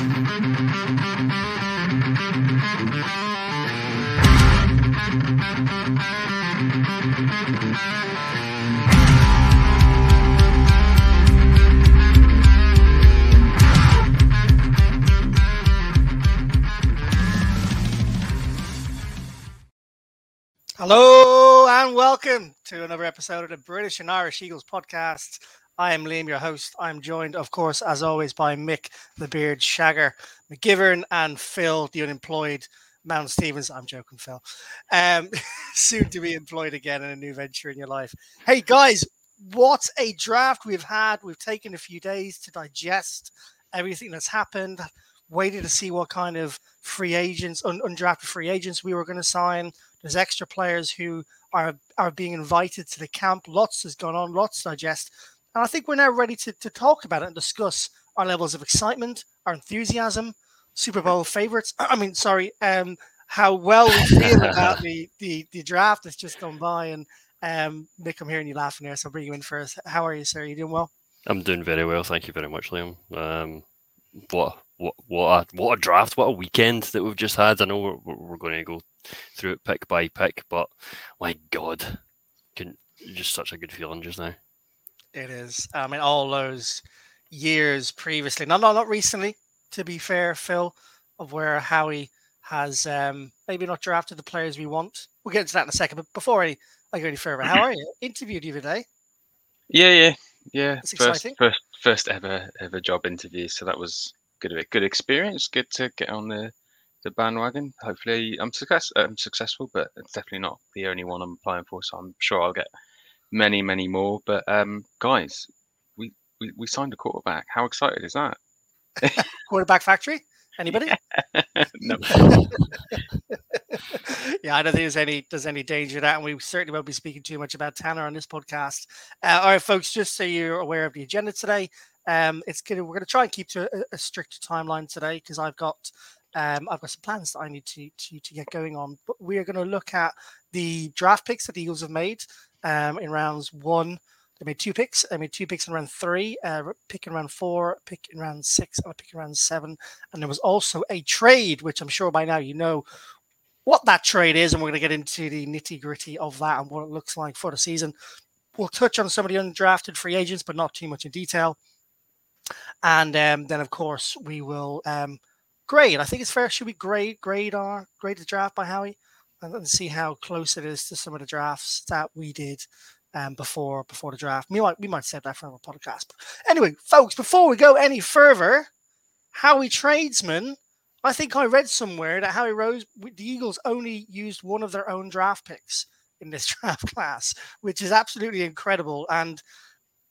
Hello and welcome to another episode of the British and Irish Eagles podcast. I am Liam, your host. I'm joined, of course, as always, by Mick, the Beard Shagger, McGivern, and Phil, the unemployed Mount Stevens. I'm joking, Phil. Um, soon to be employed again in a new venture in your life. Hey, guys, what a draft we've had. We've taken a few days to digest everything that's happened, waited to see what kind of free agents, un- undrafted free agents we were going to sign there's extra players who are are being invited to the camp. Lots has gone on, lots to digest. And I think we're now ready to, to talk about it and discuss our levels of excitement, our enthusiasm, Super Bowl favorites. I mean, sorry, um, how well we feel about the, the the draft that's just gone by. And um, Mick, I'm hearing you laughing there, so I'll bring you in first. How are you, sir? Are you doing well? I'm doing very well, thank you very much, Liam. Um, what what what a what a draft! What a weekend that we've just had. I know we're, we're going to go through it pick by pick, but my God, can just such a good feeling just now. It is. I mean, all those years previously, not not not recently, to be fair, Phil, of where Howie has um, maybe not drafted the players we want. We'll get into that in a second. But before I, I go any further, how are you? Interviewed you today. Yeah, yeah, yeah. That's first, exciting. first, first ever ever job interview. So that was good. Of a good experience. Good to get on the the bandwagon. Hopefully, I'm success. I'm successful, but it's definitely not the only one I'm applying for. So I'm sure I'll get many, many more. But um, guys, we, we we signed a quarterback. How excited is that? Quarterback factory. Anybody? no. yeah, I don't think there's any there's any danger of that, and we certainly won't be speaking too much about Tanner on this podcast. Uh, all right, folks, just so you're aware of the agenda today, um, it's gonna we're gonna try and keep to a, a strict timeline today because I've got um, I've got some plans that I need to to, to get going on. But we are going to look at the draft picks that the Eagles have made um, in rounds one. They made two picks. They made two picks in round three, uh, pick in round four, pick in round six, and a pick in round seven. And there was also a trade, which I'm sure by now you know what that trade is, and we're going to get into the nitty gritty of that and what it looks like for the season. We'll touch on some of the undrafted free agents, but not too much in detail. And um, then, of course, we will um, grade. I think it's fair. Should we grade grade our grade the draft by Howie and, and see how close it is to some of the drafts that we did um, before before the draft? We might we might save that for another podcast. But anyway, folks, before we go any further, Howie tradesman. I think I read somewhere that Howie Rose, the Eagles only used one of their own draft picks in this draft class, which is absolutely incredible. And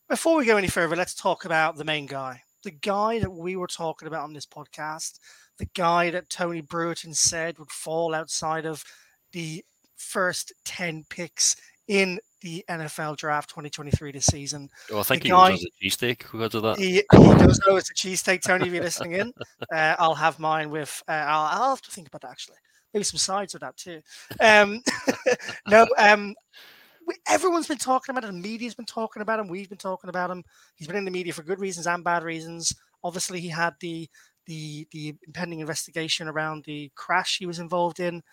before we go any further, let's talk about the main guy, the guy that we were talking about on this podcast, the guy that Tony Brewerton said would fall outside of the first 10 picks in the NFL draft 2023 this season. Oh, I think The he guy- was a cheesesteak because of that. He, he does know it's a cheesesteak, Tony, if you're listening in. Uh, I'll have mine with, uh, I'll, I'll have to think about that actually. Maybe some sides with that too. Um, no, um, we, everyone's been talking about it. The media's been talking about him. We've been talking about him. He's been in the media for good reasons and bad reasons. Obviously, he had the the the impending investigation around the crash he was involved in.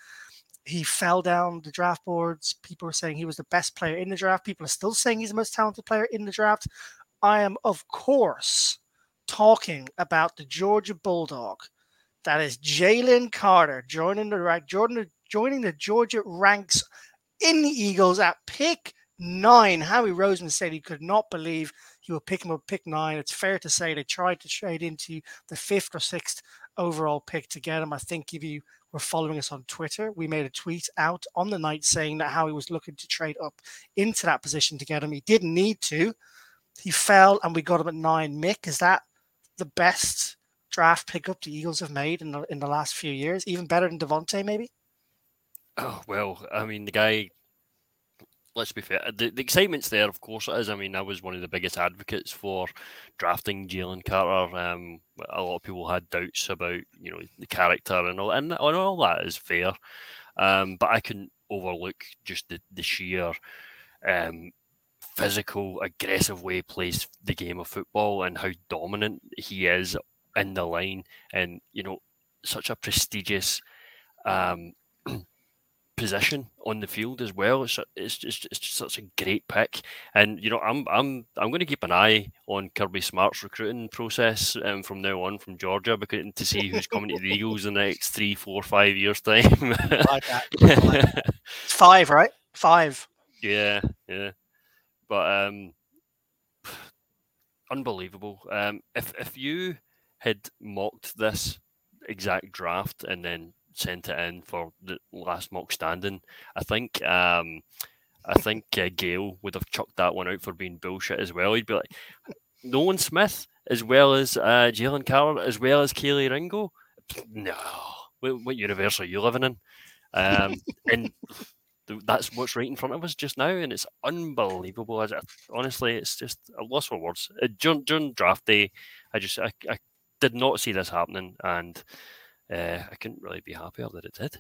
He fell down the draft boards. People were saying he was the best player in the draft. People are still saying he's the most talented player in the draft. I am, of course, talking about the Georgia Bulldog. That is Jalen Carter joining the rank, Jordan joining the Georgia ranks in the Eagles at pick nine. Howie Roseman said he could not believe he would pick him up pick nine. It's fair to say they tried to trade into the fifth or sixth overall pick to get him. I think if you were following us on Twitter, we made a tweet out on the night saying that Howie was looking to trade up into that position to get him. He didn't need to. He fell and we got him at nine. Mick, is that the best draft pickup the Eagles have made in the in the last few years? Even better than DeVonta, maybe? Oh well, I mean the guy. Let's be fair. The, the excitement's there, of course it is. I mean, I was one of the biggest advocates for drafting Jalen Carter. Um, a lot of people had doubts about you know the character and all, and, and all that is fair. Um, but I couldn't overlook just the the sheer um, physical, aggressive way he plays the game of football and how dominant he is in the line, and you know, such a prestigious um, position on the field as well. It's it's just it's just such a great pick, and you know I'm I'm I'm going to keep an eye on Kirby Smart's recruiting process um, from now on from Georgia because to see who's coming to the Eagles in the next three, four, five years time. like that. five, right? Five. Yeah, yeah, but um, unbelievable. Um, if if you had mocked this exact draft and then sent it in for the last mock standing. I think um, I think uh, Gail would have chucked that one out for being bullshit as well. He'd be like, Nolan Smith as well as uh, Jalen Carter as well as Kelee Ringo. No, what, what, universe are you living in? Um, and that's what's right in front of us just now, and it's unbelievable. Honestly, it's just a loss for words. Uh, during, during draft day, I just I, I did not see this happening, and uh, I couldn't really be happier that it did.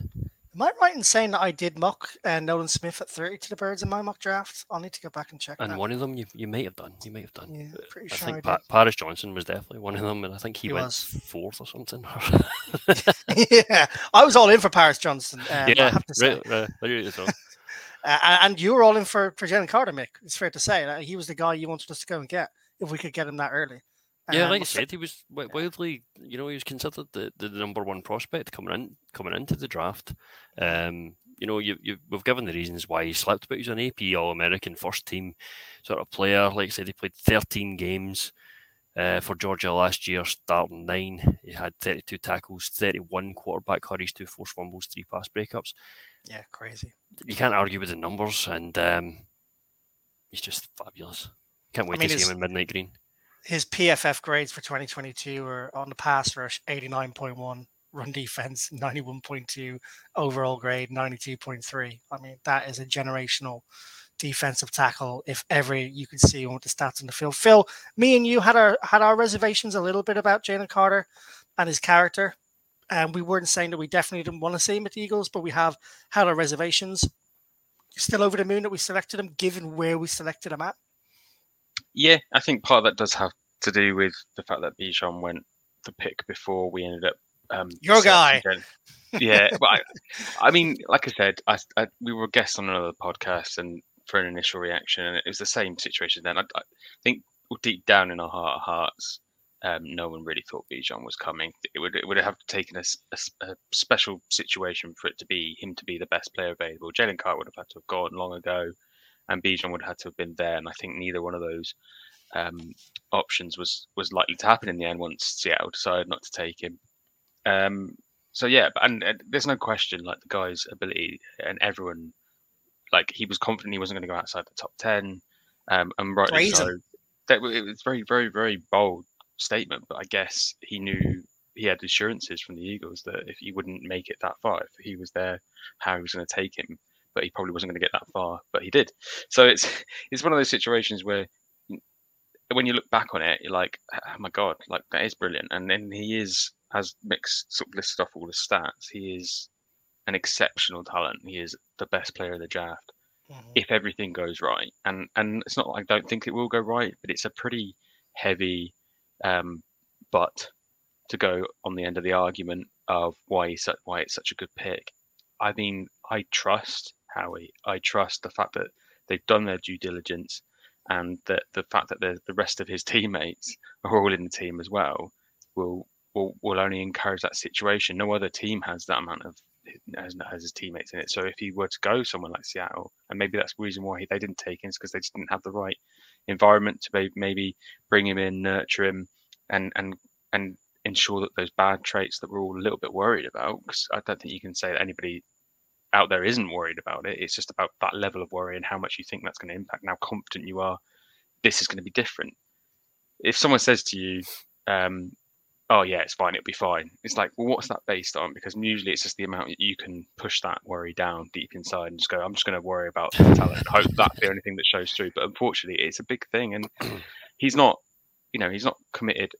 Am I right in saying that I did mock uh, Nolan Smith at 30 to the Birds in my mock draft? I'll need to go back and check. And that. one of them you, you might have done. You might have done. Yeah, pretty I sure think I pa- Paris Johnson was definitely one of them, and I think he, He went was. fourth or something. yeah, I was all in for Paris Johnson. Um, I yeah, have to say. right, right. Uh, and you were all in for, for Jalen Carter, Mick. It's fair to say. Uh, he was the guy you wanted us to go and get if we could get him that early. Yeah, Um, like I said, he was wi- wildly, you know, he was considered the, the number one prospect coming in coming into the draft. Um, you know, you, you we've given the reasons why he slipped, but he's an AP All American first team sort of player. Like I said, he played 13 games uh, for Georgia last year, starting nine. He had 32 tackles, 31 quarterback hurries, two forced fumbles, three pass breakups. Yeah, crazy. You can't argue with the numbers, and um, he's just fabulous. Can't wait mean, to see him in Midnight Green. His PFF grades for 2022 were on the pass rush 89.1, run defense 91.2, overall grade 92.3. I mean, that is a generational defensive tackle if ever you could see with the stats on the field. Phil, me and you had our had our reservations a little bit about Jalen Carter and his character. And we weren't saying that we definitely didn't want to see him at the Eagles, but we have had our reservations. Still over the moon that we selected him, given where we selected him at. Yeah, I think part of that does have to do with the fact that Bijan went the pick before we ended up. Um, Your guy. again. Yeah, but I, I mean, like I said, I, I, we were guests on another podcast and for an initial reaction, and it was the same situation then. I, I think deep down in our heart of hearts, um, no one really thought Bijan was coming. It would it would have taken a special situation for it to be him to be the best player available. Jalen Carter would have had to have gone long ago, and Bijan would have had to have been there. And I think neither one of those um, options was was likely to happen in the end once Seattle decided not to take him. Um, so yeah, but and, and there's no question like the guy's ability and everyone like he was confident he wasn't going to go outside the top ten, um, and rightly so. That it was very very very bold statement, but I guess he knew he had assurances from the Eagles that if he wouldn't make it that far, if he was there, how he was going to take him, but he probably wasn't going to get that far, but he did. So it's it's one of those situations where when you look back on it, you're like, oh my god, like that is brilliant. And then he is, as Mick's sort of listed off all the stats, he is an exceptional talent. He is the best player of the draft Mhm. if everything goes right. And and it's not like I don't think it will go right, but it's a pretty heavy um, but to go on the end of the argument of why he's such, why it's such a good pick. I mean, I trust Howie. I trust the fact that they've done their due diligence, and that the fact that the rest of his teammates are all in the team as well will will will only encourage that situation. No other team has that amount of has, has his teammates in it. So if he were to go somewhere like Seattle, and maybe that's the reason why he, they didn't take him, is because they just didn't have the right environment to maybe, maybe bring him in, nurture him, and and and ensure that those bad traits that we're all a little bit worried about. Because I don't think you can say that anybody out there isn't worried about it. It's just about that level of worry and how much you think that's going to impact, and how confident you are this is going to be different. If someone says to you, um, "Oh yeah, it's fine, it'll be fine," it's like, well, what's that based on? Because usually it's just the amount that you can push that worry down deep inside and just go, "I'm just going to worry about talent hope that's the only thing that shows through." But unfortunately, it's a big thing, and he's not, you know, he's not committed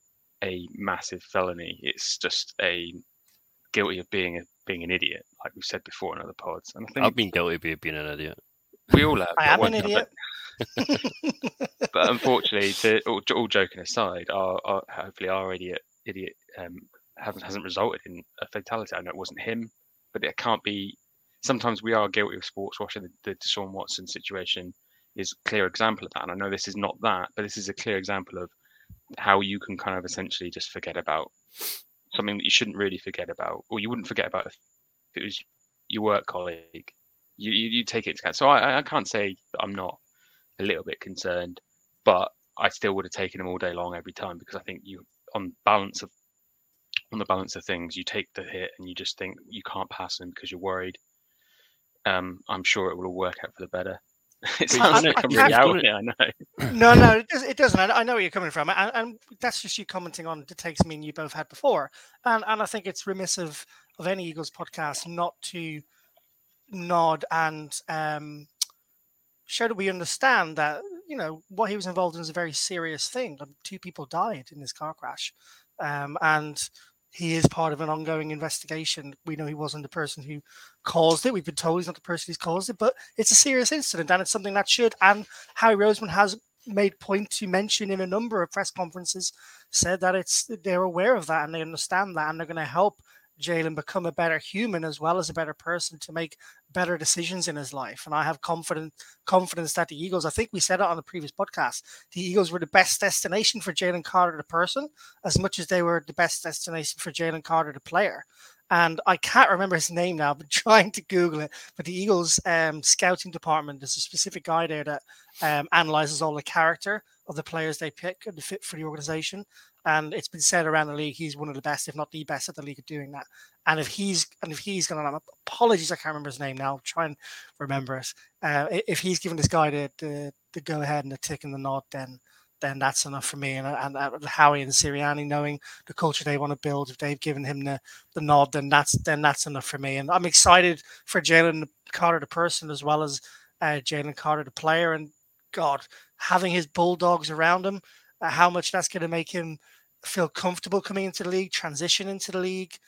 a massive felony. It's just a guilty of being a being an idiot, like we've said before in other pods. And I think I've been guilty of being an idiot. we all have. I am an idiot. But, but unfortunately, to all, all joking aside, our, our hopefully our idiot idiot um, hasn't hasn't resulted in a fatality. I know it wasn't him, but it can't be. Sometimes we are guilty of sports washing. The, the Deshaun Watson situation is a clear example of that. And I know this is not that, but this is a clear example of how you can kind of essentially just forget about something that you shouldn't really forget about, or you wouldn't forget about if it was your work colleague. You you, you take it to account. So I, I can't say I'm not a little bit concerned, but I still would have taken him all day long every time because I think you on balance of on the balance of things, you take the hit and you just think you can't pass him because you're worried. Um, I'm sure it will all work out for the better. it sounds like I'm really out here, I know. no, no, it, does, it doesn't. I, I, know where you're coming from, and, and, that's just you commenting on the takes me and you both had before, and and I think it's remiss of of any Eagles podcast not to nod and um, show that we understand that you know what he was involved in is a very serious thing. Two people died in this car crash, um, and he is part of an ongoing investigation. We know he wasn't the person who caused it. We've been told he's not the person who's caused it, but it's a serious incident and it's something that should. And Howie Roseman has made point to mention in a number of press conferences, said that it's they're aware of that and they understand that and they're going to help Jalen become a better human as well as a better person to make better decisions in his life. And I have confident confidence that the Eagles, I think we said it on the previous podcast, the Eagles were the best destination for Jalen Carter the person, as much as they were the best destination for Jalen Carter the player. And I can't remember his name now, but trying to Google it. But the Eagles um, scouting department, there's a specific guy there that um, analyzes all the character of the players they pick and the fit for the organization. And it's been said around the league he's one of the best, if not the best, at the league at doing that. And if he's and if he's going to, apologies, I can't remember his name now. I'll try and remember it. Uh, if he's given this guy the, the the go ahead and the tick and the nod, then then that's enough for me. And, and, and Howie and Sirianni knowing the culture they want to build, if they've given him the, the nod, then that's then that's enough for me. And I'm excited for Jalen Carter the person as well as uh, Jalen Carter the player. And God, having his bulldogs around him, uh, how much that's going to make him feel comfortable coming into the league, transition into the league.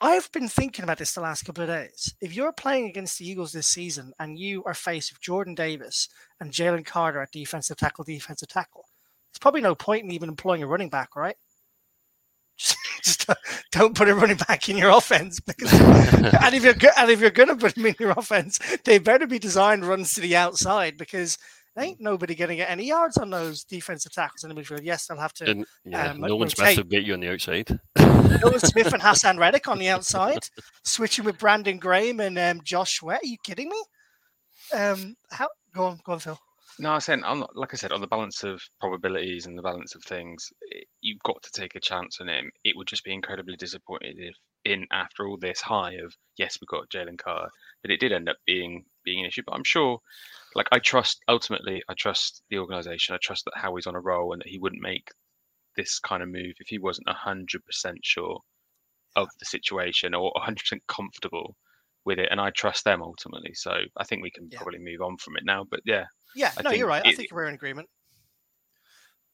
I've been thinking about this the last couple of days. If you're playing against the Eagles this season and you are faced with Jordan Davis and Jalen Carter at defensive tackle, defensive tackle, there's probably no point in even employing a running back, right? Just, just don't put a running back in your offense because, and if you're and if you're going to put him in your offense, they better be designed runs to the outside because ain't nobody going to get any yards on those defensive tackles in the midfield. Yes, they'll have to. And, yeah, um, Nolan Smith will get you on the outside. Nolan Smith and Haason Reddick on the outside, switching with Brandon Graham and um, Josh Sweat. Are you kidding me? Um, how? Go on, go on, Phil. No, I said, I'm not, like I said, on the balance of probabilities and the balance of things, it, you've got to take a chance on him. It would just be incredibly disappointed if, in after all this high of yes, we got Jalen Carr, that it did end up being being an issue. But I'm sure like I trust ultimately I trust the organization. I trust that Howie's on a roll and that he wouldn't make this kind of move if he wasn't hundred percent sure of the situation or hundred percent comfortable with it. And I trust them ultimately. So I think we can yeah. probably move on from it now. But yeah. Yeah, I no, you're right. It, I think we're in agreement.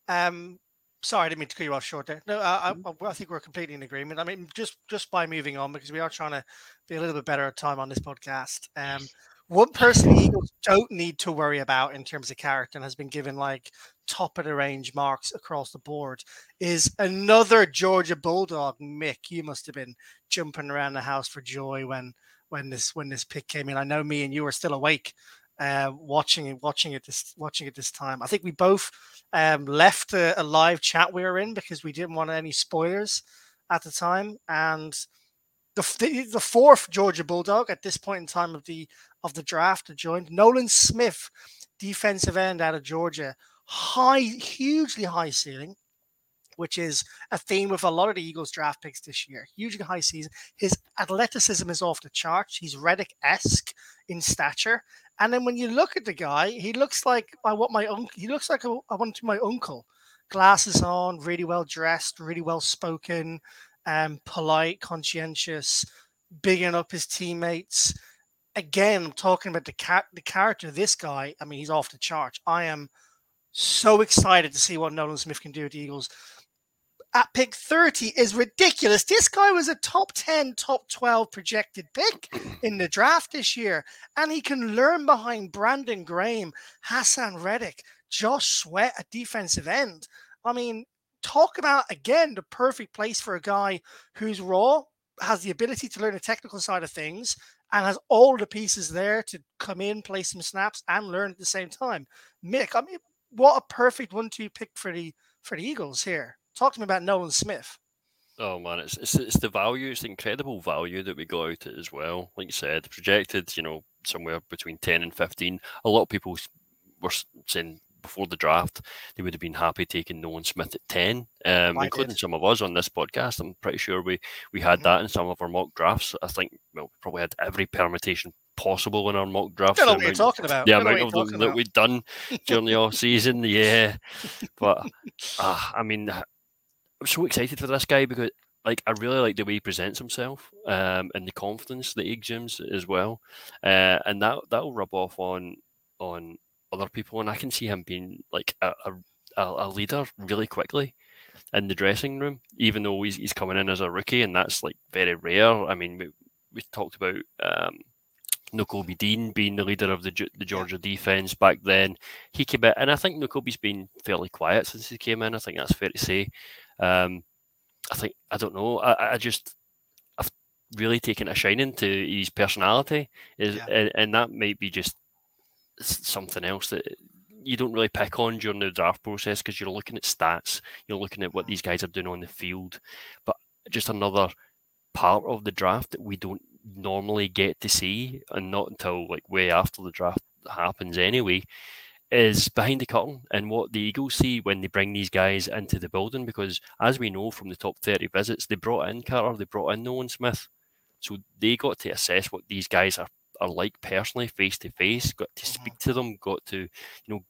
Um sorry, I didn't mean to cut you off short there. No, I, I, mm-hmm. I, think we're completely in agreement. I mean, just just by moving on because we are trying to be a little bit better at time on this podcast. Um, one person the Eagles don't need to worry about in terms of character and has been given like top of the range marks across the board is another Georgia Bulldog. Mick, you must have been jumping around the house for joy when when this when this pick came in. I know me and you were still awake uh, watching it, watching it this watching it this time. I think we both um, left a, a live chat we were in because we didn't want any spoilers at the time and the, the fourth Georgia Bulldog at this point in time of the of the draft joined Nolan Smith, defensive end out of Georgia, high, hugely high ceiling, which is a theme with a lot of the Eagles draft picks this year. Hugely high season. His athleticism is off the charts. He's Reddick esque in stature. And then when you look at the guy, he looks like uh, I want my uncle. He looks like I want to my uncle. Glasses on, really well dressed, really well spoken, um, polite, conscientious, bigging up his teammates. Again, I'm talking about the car- the character of this guy. I mean, he's off the charts. I am so excited to see what Nolan Smith can do with the Eagles. At pick 30 is ridiculous. This guy was a top 10, top 12 projected pick in the draft this year. And he can learn behind Brandon Graham, Haason Reddick, Josh Sweat, a defensive end. I mean, talk about again the perfect place for a guy who's raw, has the ability to learn the technical side of things, and has all the pieces there to come in, play some snaps, and learn at the same time. Mick, I mean, what a perfect one-two pick for the for the Eagles here. Talk to me about Nolan Smith. Oh man, it's, it's it's the value, it's the incredible value that we got out as well. Like you said, projected, you know, somewhere between ten and fifteen. A lot of people were saying before the draft they would have been happy taking Nolan Smith at ten, um, including did. some of us on this podcast. I'm pretty sure we we had mm-hmm. that in some of our mock drafts. I think well, we probably had every permutation possible in our mock drafts. I know what you're talking about. The amount of them that we've done during the off season, yeah. But uh, I mean, I'm so excited for this guy because like I really like the way he presents himself um, and the confidence that he exudes as well, uh, and that that'll rub off on on other people, and I can see him being like a, a, a leader really quickly in the dressing room, even though he's, he's coming in as a rookie, and that's like very rare. I mean, we, we talked about um, Dean being the leader of the the Georgia defense back then. He came in, and I think Nakobe's been fairly quiet since he came in. I think that's fair to say. Um, I think I don't know. I, I just I've really taken a shining to his personality, is yeah. and, and that might be just something else that you don't really pick on during the draft process because you're looking at stats, you're looking at what these guys are doing on the field, but just another part of the draft that we don't normally get to see, and not until like way after the draft happens anyway, is behind the curtain and what the Eagles see when they bring these guys into the building. Because as we know from the top 30 visits, they brought in Carter, they brought in Nolan Smith. So they got to assess what these guys are, are like personally, face to face, got to speak mm-hmm. to them, got to, you know,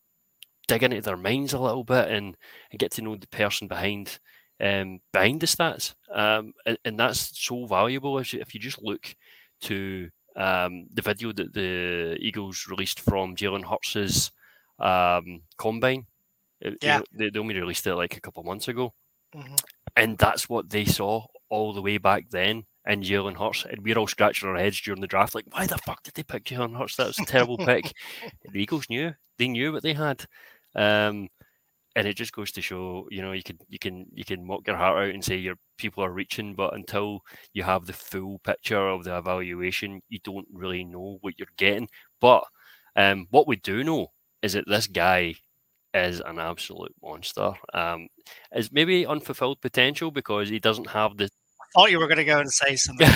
dig into their minds a little bit and, and get to know the person behind um, behind the stats. Um, and, and, that's so valuable if you, if you just look to um, the video that the Eagles released from Jalen Hurts' um, combine. Yeah. You know, they, they, only released it like a couple months ago. Mm-hmm. And that's what they saw all the way back then in Jalen Hurts. And we're all scratching our heads during the draft, like, why the fuck did they pick Jalen Hurts? That was a terrible pick. The Eagles knew. They knew what they had. Um, and it just goes to show, you know, you can you can you can mock your heart out and say your people are reaching, but until you have the full picture of the evaluation, you don't really know what you're getting. But um, what we do know is that this guy is an absolute monster. Um, is maybe unfulfilled potential because he doesn't have the thought you were going to go and say something.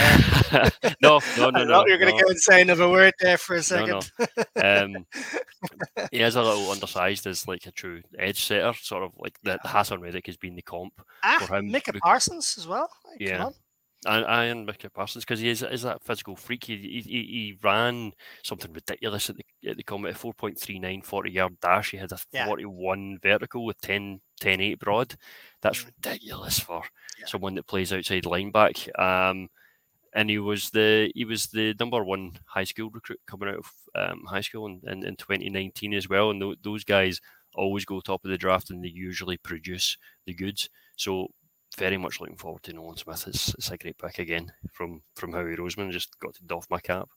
no, no, no, I no. you were going to go and say another word there for a second. No, no. Um, he is a little undersized as like a true edge setter, sort of like the, the Haason Reddick has been the comp ah, for him. Micah Parsons as well. yeah. And, and Micah Parsons because he is, is that physical freak. He, he, he ran something ridiculous at the at the combine, a 4.39 40 yard dash. He had a yeah. 41 vertical with 10, 10 8 broad. That's mm. ridiculous for yeah. someone that plays outside lineback. Um, and he was the he was the number one high school recruit coming out of um, high school in, in, in, 2019 as well. And th- those guys always go top of the draft and they usually produce the goods. So very much looking forward to Nolan Smith. It's, it's a great pick again from from Howie Roseman. Just got to doff my cap.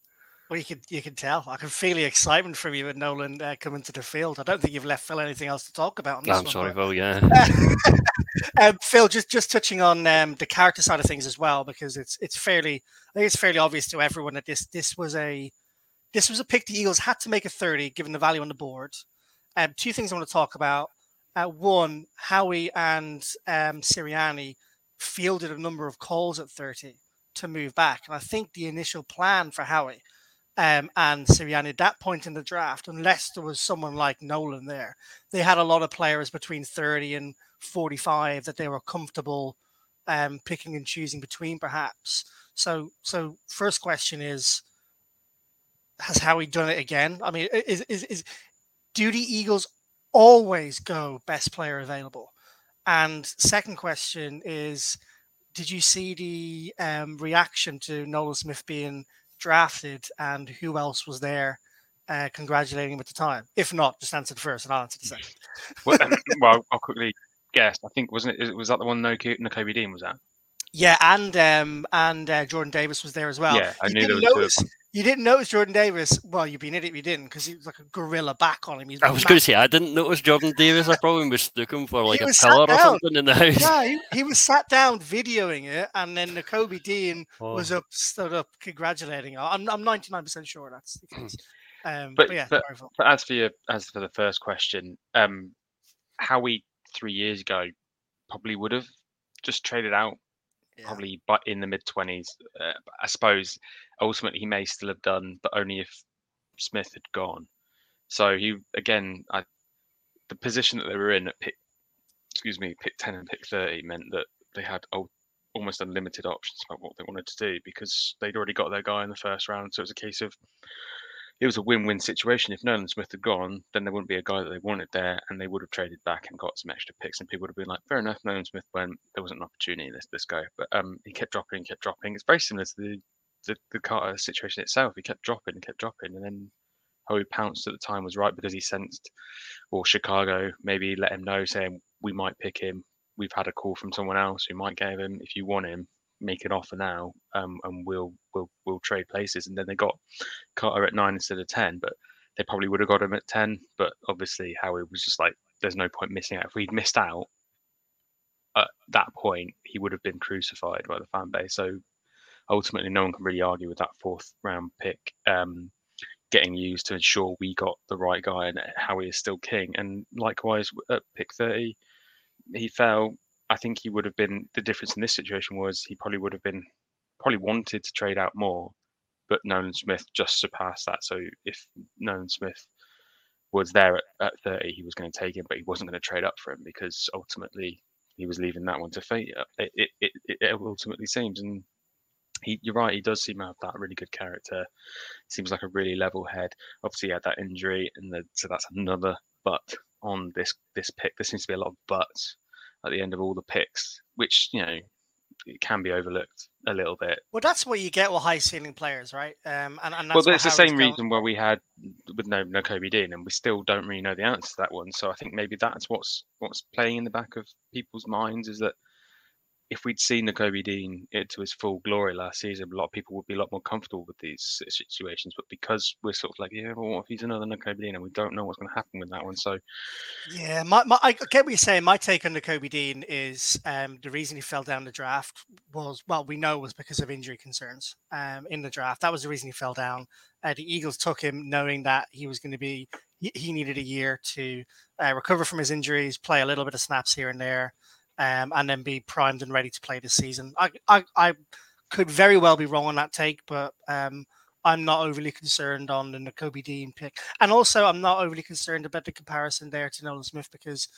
Well, you can you can tell. I can feel the excitement from you with Nolan uh, coming to the field. I don't think you've left Phil anything else to talk about. I'm one, sorry, Phil. Yeah. um, Phil, just just touching on um, the character side of things as well, because it's it's fairly I think it's fairly obvious to everyone that this this was a this was a pick the Eagles had to make a thirty given the value on the board. Um, two things I want to talk about. Uh, one, Howie and um, Sirianni fielded a number of calls at 30 to move back. And I think the initial plan for Howie um, and Sirianni at that point in the draft, unless there was someone like Nolan there, they had a lot of players between 30 and 45 that they were comfortable um, picking and choosing between, perhaps. So, so first question is, has Howie done it again? I mean, is is, is do the Eagles always go best player available? And second question is, did you see the um, reaction to Nolan Smith being drafted, and who else was there uh, congratulating him at the time? If not, just answer the first, and I'll answer the second. well, um, well, I'll quickly guess. I think wasn't it? Was that the one Nakobe Dean was that? Yeah, and um, and uh, Jordan Davis was there as well. Yeah, I you knew there was notice, You didn't notice Jordan Davis. Well, you'd be an idiot if you didn't, because he was like a gorilla back on him. He's I was going to say I didn't notice Jordan Davis. I probably mistook him for like a was pillar or something in the house. Yeah, he, he was sat down videoing it, and then Nakobe Dean was Oh. up, stood up, congratulating. her. I'm I'm 99 percent sure that's the case. Um, But- but, yeah, but- But as for your, as for the first question, um, Howie three years ago probably would have just traded out Yeah. probably but in the mid twenties. Uh, I suppose ultimately he may still have done, but only if Smith had gone. So he again, I, the position that they were in at pick, excuse me, pick ten and pick thirty meant that they had almost unlimited options about what they wanted to do because they'd already got their guy in the first round. So it was a case of it was a win-win situation. If Nolan Smith had gone, then there wouldn't be a guy that they wanted there, and they would have traded back and got some extra picks, and people would have been like, "Fair enough, Nolan Smith went. There wasn't an opportunity. Let's let's go." But um, he kept dropping, kept dropping. It's very similar to the the, the Carter situation itself. He kept dropping and kept dropping, and then Howie pounced at the time was right because he sensed, or Chicago maybe let him know saying we might pick him. We've had a call from someone else who might give him. If you want him, make an offer now, um, and we'll we'll we'll trade places. And then they got Carter at nine instead of ten, but they probably would have got him at ten. But obviously, Howie was just like, "There's no point missing out. If we'd missed out at that point, he would have been crucified by the fan base." So ultimately, no one can really argue with that fourth round pick um, getting used to ensure we got the right guy and Howie is still king. And likewise at pick thirty, he fell. I think he would have been the difference in this situation was he probably would have been probably wanted to trade out more, but Nolan Smith just surpassed that. So if Nolan Smith was there at, at 30, he was going to take him, but he wasn't going to trade up for him because ultimately he was leaving that one to fate. Uh, it, it, it it ultimately seems, and he, you're right, he does seem to have that really good character. Seems like a really level head. Obviously, he had that injury, and the, so that's another but on this this pick. There seems to be a lot of buts at the end of all the picks, which you know it can be overlooked a little bit. Well, that's what you get with high ceiling players, right? Um, and, and well, that's the same going- reason why we had with no no Kobe Dean, and we still don't really know the answer to that one. So I think maybe that's what's what's playing in the back of people's minds is that if we'd seen Nakobe Dean it to his full glory last season, a lot of people would be a lot more comfortable with these situations. But because we're sort of like, yeah, well, if he's another Kobe Dean, and we don't know what's going to happen with that one. So Yeah, my, my I get what you're saying. My take on Nakobe Dean is um, the reason he fell down the draft was well, we know was because of injury concerns um, in the draft. That was the reason he fell down. Uh, the Eagles took him knowing that he was going to be he, he needed a year to uh, recover from his injuries, play a little bit of snaps here and there, um, and then be primed and ready to play this season. I, I I could very well be wrong on that take, but um, I'm not overly concerned on Nakobe Dean pick. And also, I'm not overly concerned about the comparison there to Nolan Smith because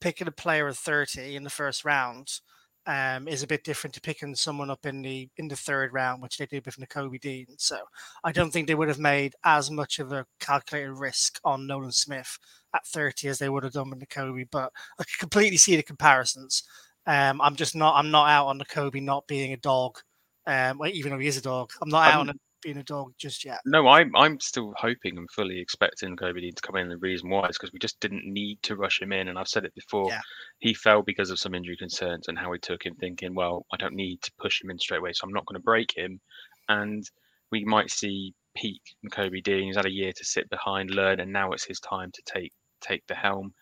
picking a player at 30 in the first round um, is a bit different to picking someone up in the in the third round, which they did with Nakobe Dean. So I don't think they would have made as much of a calculated risk on Nolan Smith at 30 as they would have done with Nakobe. But I can completely see the comparisons. Um, I'm just not I'm not out on Nakobe not being a dog. Um, even though he is a dog, I'm not out on him being a dog just yet. No, I'm I'm still hoping and fully expecting Kobe to come in. The reason why is because we just didn't need to rush him in. And I've said it before. Yeah. He fell because of some injury concerns and how we took him, thinking, well, I don't need to push him in straight away, so I'm not going to break him. And we might see peak and Kobe Dean. He's had a year to sit behind, learn, and now it's his time to take take the helm.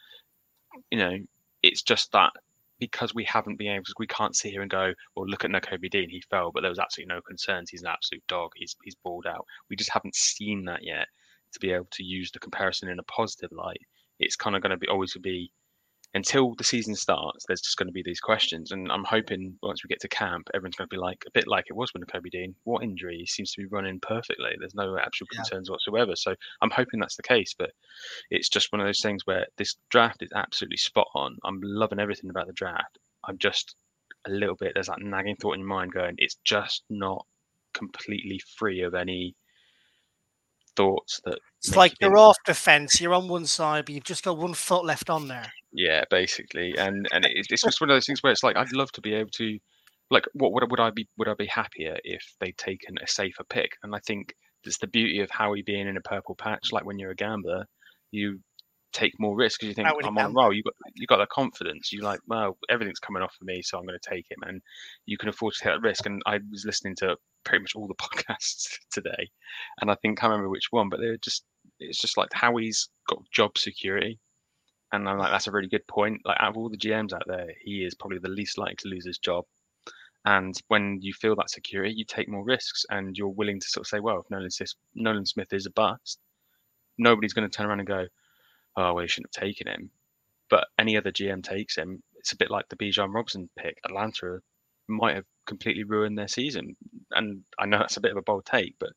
You know, it's just that because we haven't been able to, we can't sit here and go, well, look at Nakobe Dean, he fell, but there was absolutely no concerns. He's an absolute dog. He's he's balled out. We just haven't seen that yet to be able to use the comparison in a positive light. It's kind of going to be always be until the season starts. There's just going to be these questions, and I'm hoping once we get to camp, everyone's going to be like a bit like it was with Nakobe Dean. What injury? He seems to be running perfectly. There's no actual Yeah. concerns whatsoever. So I'm hoping that's the case, but it's just one of those things where this draft is absolutely spot on. I'm loving everything about the draft. I'm just a little bit there's that nagging thought in your mind going, it's just not completely free of any thoughts that It's like you you're off the fence, you're on one side, but you've just got one foot left on there. Yeah basically and and it, it's just one of those things where it's like i'd love to be able to like what would, would i be would i be happier if they'd taken a safer pick and i think that's the beauty of howie being in a purple patch like when you're a gambler you take more risk because you think I'm on roll. You got you got that confidence. You're like, well, everything's coming off for me, so I'm going to take it, and you can afford to take that risk. And I was listening to pretty much all the podcasts today, and I think I remember which one, but they're just it's just like Howie's got job security, and I'm like, that's a really good point. Like out of all the GMs out there, he is probably the least likely to lose his job. And when you feel that security, you take more risks, and you're willing to sort of say, well, if Nolan Smith, Nolan Smith is a bust, nobody's going to turn around and go, oh, you shouldn't have taken him. But any other GM takes him, it's a bit like the Bijan Robinson pick. Atlanta might have completely ruined their season. And I know that's a bit of a bold take, but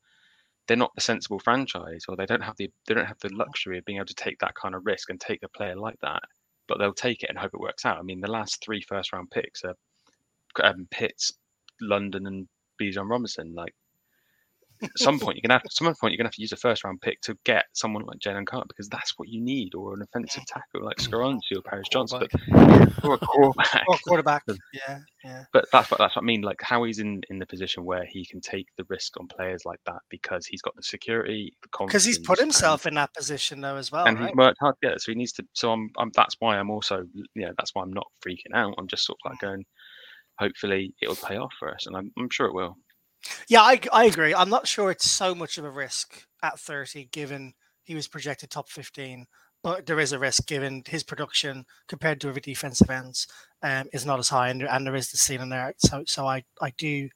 they're not the sensible franchise, or they don't have the they don't have the luxury of being able to take that kind of risk and take a player like that. But they'll take it and hope it works out. I mean, the last three first round picks are um, Pitts, London, and Bijan Robinson. Like at some point you're gonna have at some point you're gonna have to use a first round pick to get someone like Jalen Carter because that's what you need, or an offensive tackle like Skoronski or Paris Johnson, but, or a quarterback. or quarterback. yeah, yeah. But that's what that's what I mean. Like Howie's in in the position where he can take the risk on players like that because he's got the security, the Because he's put himself and, in that position though as well, and right? he's worked hard it. So he needs to. So I'm, I'm. That's why I'm also. Yeah, that's why I'm not freaking out. I'm just sort of like going. Hopefully, it'll pay off for us, and I'm, I'm sure it will. Yeah, I, I agree. I'm not sure it's so much of a risk at 30, given he was projected top 15. But there is a risk given his production compared to other defensive ends um, is not as high, and, and there is the ceiling there. So, so I, I do,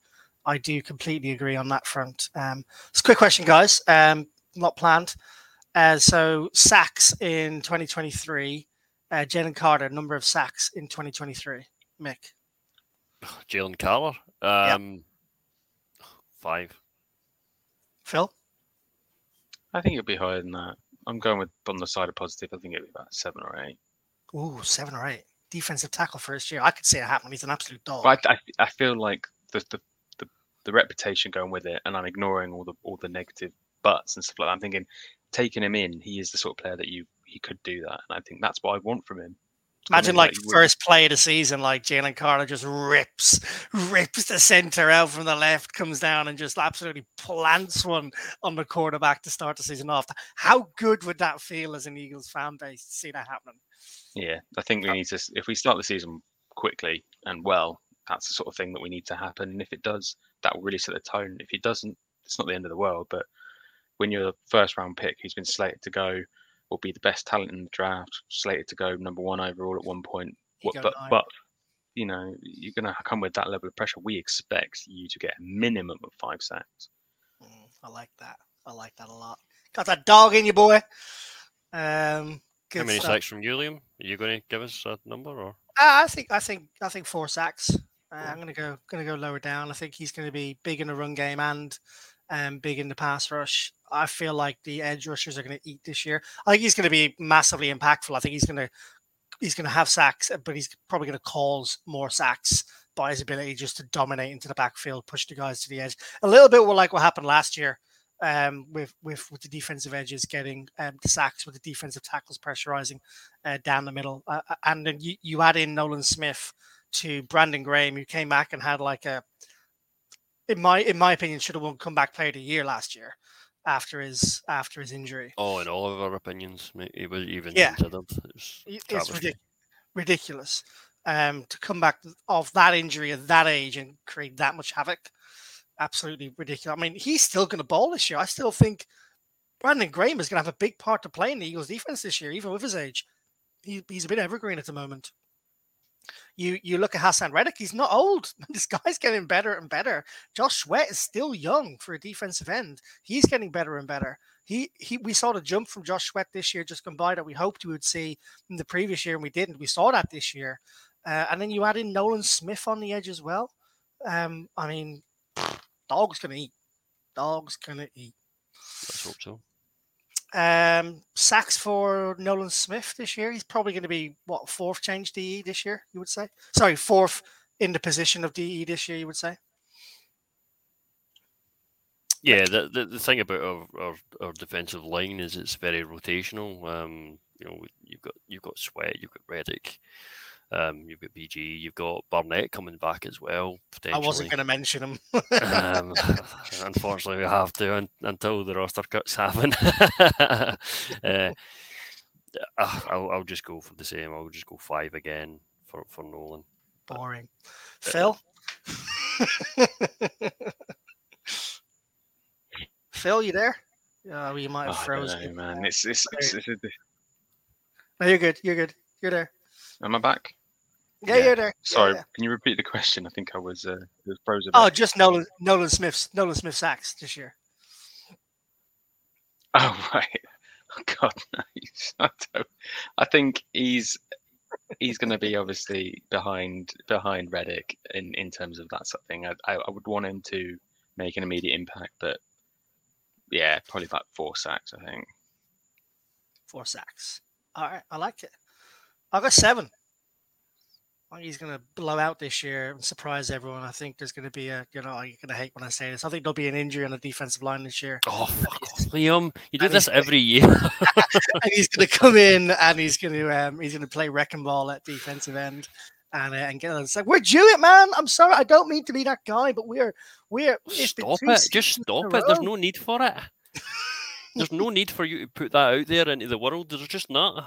I do completely agree on that front. Um, it's a quick question, guys. Um, not planned. Uh, so sacks in 2023. Uh, Jalen Carter, number of sacks in 2023. Mick. Jalen Carter. Um, five. Phil? I think it'll be higher than that. I'm going with on the side of positive. I think it'll be about seven or eight. Ooh, seven or eight. Defensive tackle first year. I could see it happen. He's an absolute dog. I, I, I feel like the, the, the the reputation going with it, and I'm ignoring all the all the negative buts and stuff like that. I'm thinking taking him in, he is the sort of player that you he could do that, and I think that's what I want from him. Imagine like first play of the season, like Jalen Carter just rips, rips the center out from the left, comes down and just absolutely plants one on the quarterback to start the season off. How good would that feel as an Eagles fan base to see that happening? Yeah, I think we uh need to. If we start the season quickly and well, that's the sort of thing that we need to happen. And if it does, that will really set the tone. If it doesn't, it's not the end of the world. But when you're a first round pick who's been slated to go will be the best talent in the draft, slated to go number one overall at one point. What, but nine. but you know you're going to come with that level of pressure. We expect you to get a minimum of five sacks. Mm, I like that. I like that a lot. Got that dog in you, boy. Um, How many stuff. sacks from you, Liam? Are you going to give us a number or? Uh, I think I think I think four sacks. Uh, I'm going to go going to go lower down. I think he's going to be big in the run game and um, big in the pass rush. I feel like the edge rushers are going to eat this year. I think he's going to be massively impactful. I think he's going to he's going to have sacks, uh, but he's probably going to cause more sacks by his ability just to dominate into the backfield, push the guys to the edge. A little bit like what happened last year um, with with with the defensive edges getting um, the sacks, with the defensive tackles pressurizing uh, down the middle, uh, uh and then you, you add in Nolan Smith to Brandon Graham, who came back and had like a in my in my opinion, should have won comeback player of the year last year after his after his injury. Oh, in all of our opinions, he was even yeah. considered. It it's ridic- ridiculous um, to come back off that injury at that age and create that much havoc. Absolutely ridiculous. I mean, he's still going to ball this year. I still think Brandon Graham is going to have a big part to play in the Eagles' defense this year, even with his age. He, he's a bit evergreen at the moment. You you look at Haason Reddick, he's not old. This guy's getting better and better. Josh Sweat is still young for a defensive end. He's getting better and better. He he we saw the jump from Josh Sweat this year just gone by that we hoped we would see in the previous year and we didn't. We saw that this year. Uh, and then you add in Nolan Smith on the edge as well. Um, I mean, dog's gonna eat. Dog's gonna eat. Let's hope so. Um, sacks for Nolan Smith this year. He's probably going to be what fourth change DE this year. You would say. Sorry, fourth in the position of DE this year. You would say. Yeah, the, the, the thing about our, our, our, defensive line is it's very rotational. Um, you know, you've got you've got Sweat, you've got Reddick, um, you've got BG, you've got Barnett coming back as well. I wasn't going to mention him. um, unfortunately, we have to un- until the roster cuts happen. uh, Uh, I'll, I'll just go for the same. I'll just go five again for, for Nolan. Boring. Phil? Phil, you there? Oh, you might have Oh, frozen. know, man. It's it's, it's, it's, it's No, you're good. You're good. You're there. Am I back? Yeah, Yeah. you're there. Yeah, Sorry, yeah. can you repeat the question? I think I was uh, was frozen. Oh, just Nolan Nolan Smith's Nolan Smith sacks this year. Oh right. Oh, God knows. I, don't, I think he's he's going to be obviously behind behind Reddick in in terms of that sort of thing. I, I I would want him to make an immediate impact, but yeah, probably about four sacks. I think. Four sacks. All right, I like it. I got seven. I think he's going to blow out this year and surprise everyone. I think there's going to be a, you know, you're going to hate when I say this. I think there'll be an injury on the defensive line this year. Oh, fuck off, Liam. You do And this every year. and he's going to come in and he's going to um, he's going to play wrecking ball at defensive end and uh, and get it's like we're due it, man. I'm sorry, I don't mean to be that guy, but we're we're stop it. Just seasons in a stop it. There's no need for it. There's no need for you to put that out there into the world. There's just not. Uh,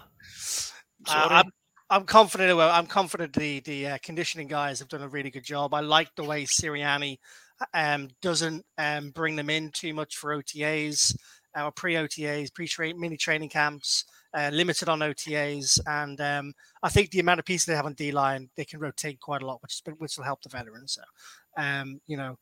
Sorry. I'm, I'm confident. Well, I'm confident the the uh, conditioning guys have done a really good job. I like the way Sirianni um, doesn't um, bring them in too much for OTAs or pre OTAs, pre mini training camps, uh, limited on OTAs, and um, I think the amount of pieces they have on D line, they can rotate quite a lot, which which will help the veterans. So, um, you know,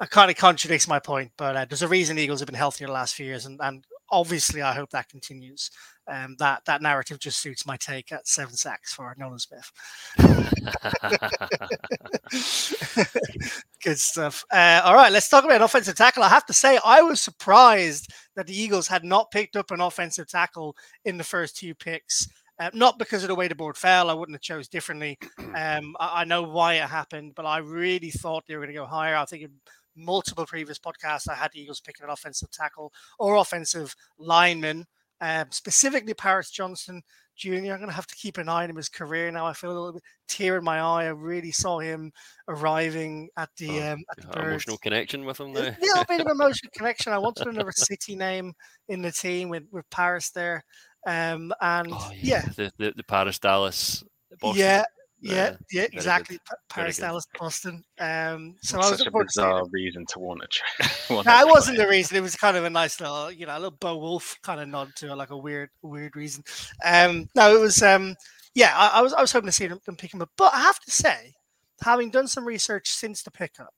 it kind of contradicts my point, but uh, there's a reason Eagles have been healthier the last few years, and, and obviously I hope that continues. Um, that that narrative just suits my take at seven sacks for Nolan Smith. Good stuff. Uh, all right, let's talk about an offensive tackle. I have to say, I was surprised that the Eagles had not picked up an offensive tackle in the first two picks. Uh, not because of the way the board fell, I wouldn't have chose differently. Um, I, I know why it happened, but I really thought they were going to go higher. I think in multiple previous podcasts, I had the Eagles picking an offensive tackle or offensive lineman, um, specifically Paris Johnson Jr. I'm going to have to keep an eye on his career now. I feel a little bit tear in my eye. I really saw him arriving at the Oh, um, at the emotional connection with him there. A little bit of emotional connection. I wanted another city name in the team with, with Paris there. Um, and Oh, yeah, The, the, the Paris Dallas. Boston. yeah, yeah, Yeah, yeah, good. exactly. Pa- Paris. Dallas, Boston. Um, so I was Such a bizarre reason to want to try. want No, to it wasn't the reason. It was kind of a nice little, you know, a little Bo Wolf kind of nod to it, like a weird, weird reason. Um, no, it was, um, yeah, I, I was, I was hoping to see them, them pick him up, but I have to say, having done some research since the pickup,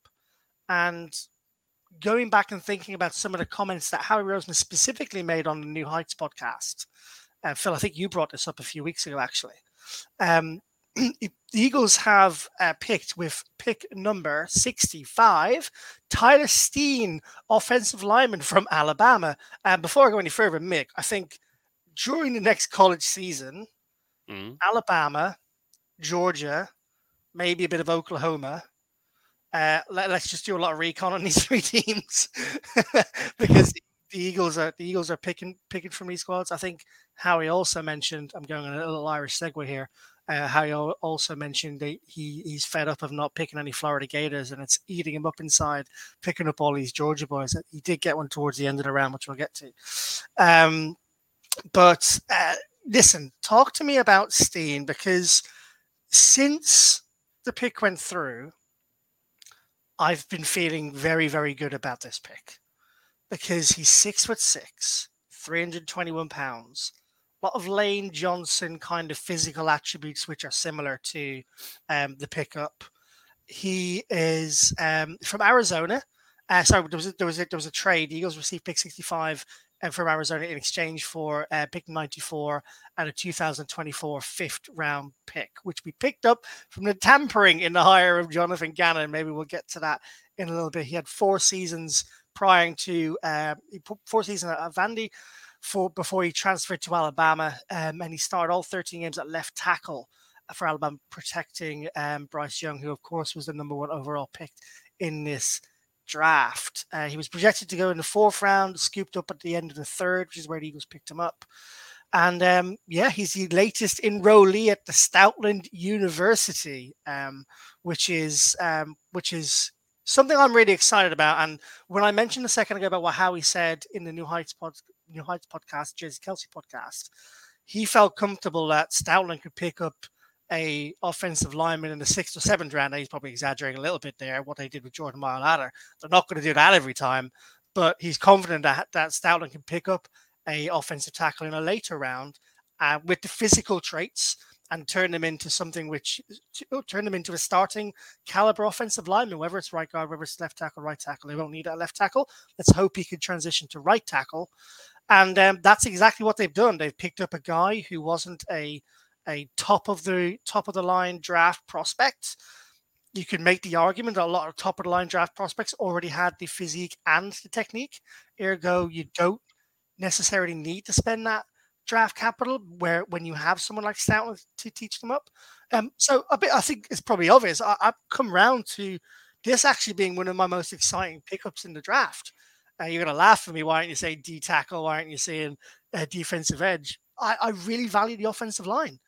and going back and thinking about some of the comments that Howie Roseman specifically made on the New Heights podcast, uh, Phil, I think you brought this up a few weeks ago, actually. Um, the Eagles have uh, picked with pick number 65 Tyler Steen, offensive lineman from Alabama. And before I go any further, Mick, I think during the next college season, Mhm. Alabama, Georgia, maybe a bit of Oklahoma. Uh, let, us just do a lot of recon on these three teams because the Eagles are the Eagles are picking picking from these squads. I think Howie also mentioned. I'm going on a little Irish segue here. Uh, Howie also mentioned that he he's fed up of not picking any Florida Gators and it's eating him up inside, picking up all these Georgia boys. He did get one towards the end of the round, which we'll get to. Um, but uh, listen, talk to me about Steen because since the pick went through, I've been feeling very, very good about this pick because he's six foot six, 321 pounds. Of Lane Johnson kind of physical attributes, which are similar to um, the pickup. He is um, from Arizona. Uh, sorry, there was a, there was a, there was a trade. Eagles received pick 65 and from Arizona in exchange for uh, pick 94 and a 2024 fifth round pick, which we picked up from the tampering in the hire of Jonathan Gannon. Maybe we'll get to that in a little bit. He had four seasons prior to uh, four seasons at Vandy for before he transferred to Alabama, um, and he started all 13 games at left tackle for Alabama, protecting um, Bryce Young, who of course was the number one overall pick in this draft. Uh, he was projected to go in the fourth round, scooped up at the end of the third, which is where the Eagles picked him up. And um, yeah, he's the latest enrollee at the Stoutland University, um, which is um, which is something I'm really excited about. And when I mentioned a second ago about what Howie said in the New Heights pod, New Heights podcast, Jason Kelce podcast, he felt comfortable that Stoutland could pick up a offensive lineman in the sixth or seventh round. He's probably exaggerating a little bit there. What they did with Jordan Mailata, they're not going to do that every time, but he's confident that that Stoutland can pick up a offensive tackle in a later round uh, with the physical traits and turn them into something which oh, turn them into a starting caliber offensive lineman, whether it's right guard, whether it's left tackle, right tackle. They won't need a left tackle. Let's hope he can transition to right tackle. And um, that's exactly what they've done. They've picked up a guy who wasn't a a top of the top of the line draft prospect. You could make the argument that a lot of top of the line draft prospects already had the physique and the technique. Ergo, you don't necessarily need to spend that draft capital where when you have someone like Stout to teach them up. Um, so a bit, I think it's probably obvious. I, have come round to this actually being one of my most exciting pickups in the draft. You're going to laugh at me. Why aren't you saying D tackle? Why aren't you saying uh, defensive edge? I, I really value the offensive line.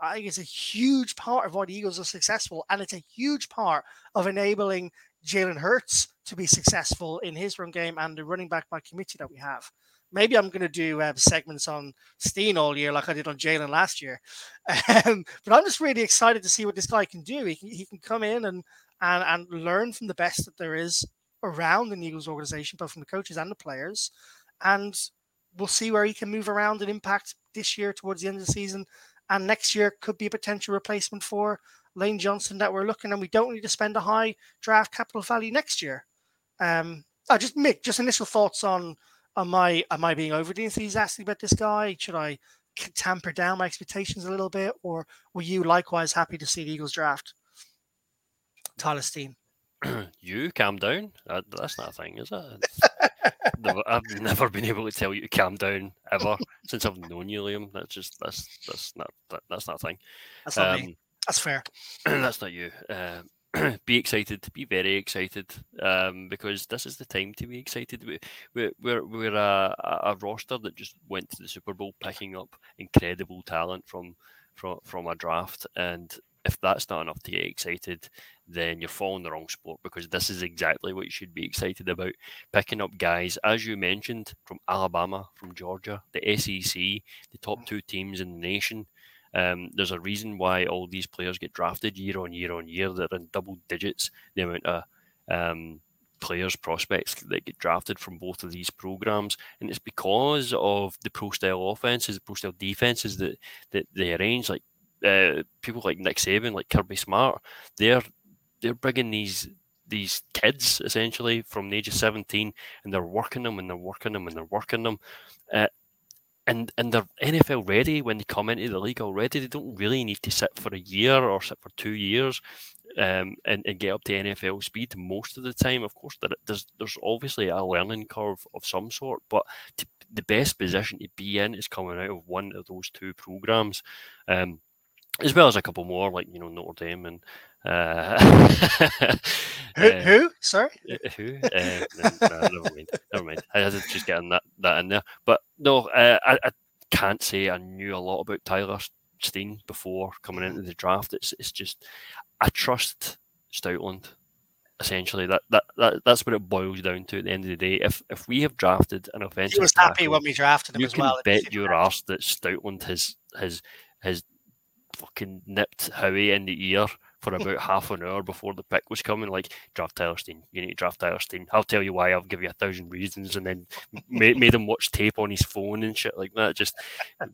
I think it's a huge part of why the Eagles are successful, and it's a huge part of enabling Jalen Hurts to be successful in his run game and the running back by committee that we have. Maybe I'm going to do uh, segments on Steen all year, like I did on Jalen last year. Um, but I'm just really excited to see what this guy can do. He can, he can come in and, and and learn from the best that there is around the Eagles organization, both from the coaches and the players. And we'll see where he can move around and impact this year towards the end of the season. And next year could be a potential replacement for Lane Johnson that we're looking, and we don't need to spend a high draft capital value next year. Um, oh, just Mick, just initial thoughts on am I am I being overly enthusiastic about this guy? Should I tamper down my expectations a little bit, or were you likewise happy to see the Eagles draft Tyler Steen? you calm down. Uh, that's not a thing, is it? never, I've never been able to tell you to calm down ever since I've known you, Liam. That's just that's that's not that, that's not a thing. That's not um, me. That's fair. that's not you. Uh, be excited, be very excited, um, because this is the time to be excited. We, we're we're, we're a, a roster that just went to the Super Bowl, picking up incredible talent from from from a draft, and if that's not enough to get excited, then you're following the wrong sport because this is exactly what you should be excited about. Picking up guys, as you mentioned, from Alabama, from Georgia, the SEC, the top two teams in the nation. Um, there's a reason why all these players get drafted year on year on year. They're in double digits, the amount of um, players, prospects that get drafted from both of these programs, and it's because of the pro style offenses, the pro style defenses that that they arrange. Like uh, people like Nick Saban, like Kirby Smart, they're they're bringing these these kids essentially from the age of 17 and they're working them and they're working them and they're working them uh, and and they're NFL ready when they come into the league already. They don't really need to sit for a year or sit for two years um, and, and get up to NFL speed most of the time. Of course, there, there's there's obviously a learning curve of some sort, but to, the best position to be in is coming out of one of those two programs. Um, as well as a couple more like you know Notre Dame and uh, who, uh, who? Sorry, uh, who? Uh, no, no, never mind. Never mind. I had to just getting that that in there. But no, uh, I, I can't say I knew a lot about Tyler Steen before coming into the draft. It's it's just I trust Stoutland. Essentially, that, that that that's what it boils down to at the end of the day. If if we have drafted an offensive, he was happy tackle, when we drafted him you as can well. Bet your arse that Stoutland has has has fucking nipped Howie in the ear for about half an hour before the pick was coming. Like, draft Tyler Steen. You need to draft Tyler Steen. I'll tell you why. I'll give you a thousand reasons. And then made, made him watch tape on his phone and shit like that. Just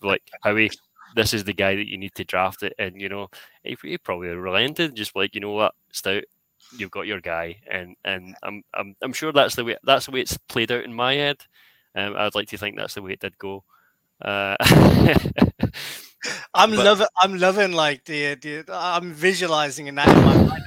like, Howie, this is the guy that you need to draft it. And, you know, he, he probably relented. Just like, you know what, Stout, you've got your guy. And and I'm, I'm, I'm sure that's the way that's the way it's played out in my head. Um, I'd like to think that's the way it did go. Uh, I'm but, loving. I'm loving like the, the I'm visualizing in that in my mind.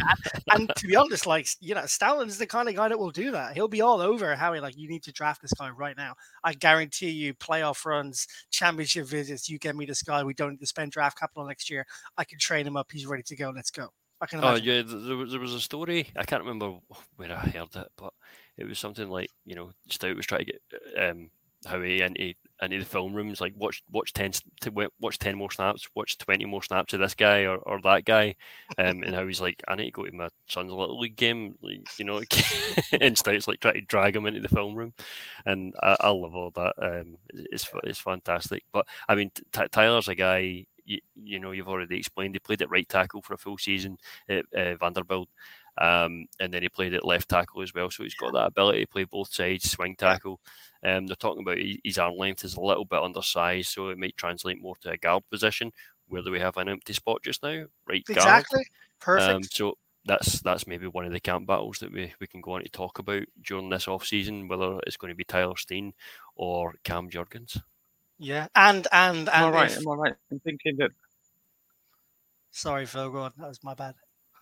And, to be honest, like you know, is the kind of guy that will do that. He'll be all over Howie. Like you need to draft this guy right now. I guarantee you, playoff runs, championship visits. You get me this guy. We don't need to spend draft capital next year. I can train him up. He's ready to go. Let's go. I can. Imagine. Oh yeah, there was there was a story. I can't remember where I heard it, but it was something like you know, Stout was trying to get um, Howie into into the film rooms, like watch watch ten to watch ten more snaps, watch twenty more snaps of this guy or, or that guy, um, and Howie's like, I need to go to my son's little league game, like you know, and starts like trying to drag him into the film room, and I, I love all that. Um, it's it's fantastic. But I mean, T- Tyler's a guy. You, you know, you've already explained. He played at right tackle for a full season at uh, Vanderbilt. Um, and then he played at left tackle as well. So he's got that ability to play both sides, swing tackle. Um, they're talking about his arm length is a little bit undersized, so it might translate more to a guard position. Where do we have an empty spot just now? Right guard. Exactly. Perfect. Um, so that's that's maybe one of the camp battles that we, we can go on to talk about during this off season, whether it's going to be Tyler Steen or Cam Jurgens. Yeah, and and and am I right? If... Am I right? I'm thinking that. Sorry, Phil. Go on. That was my bad.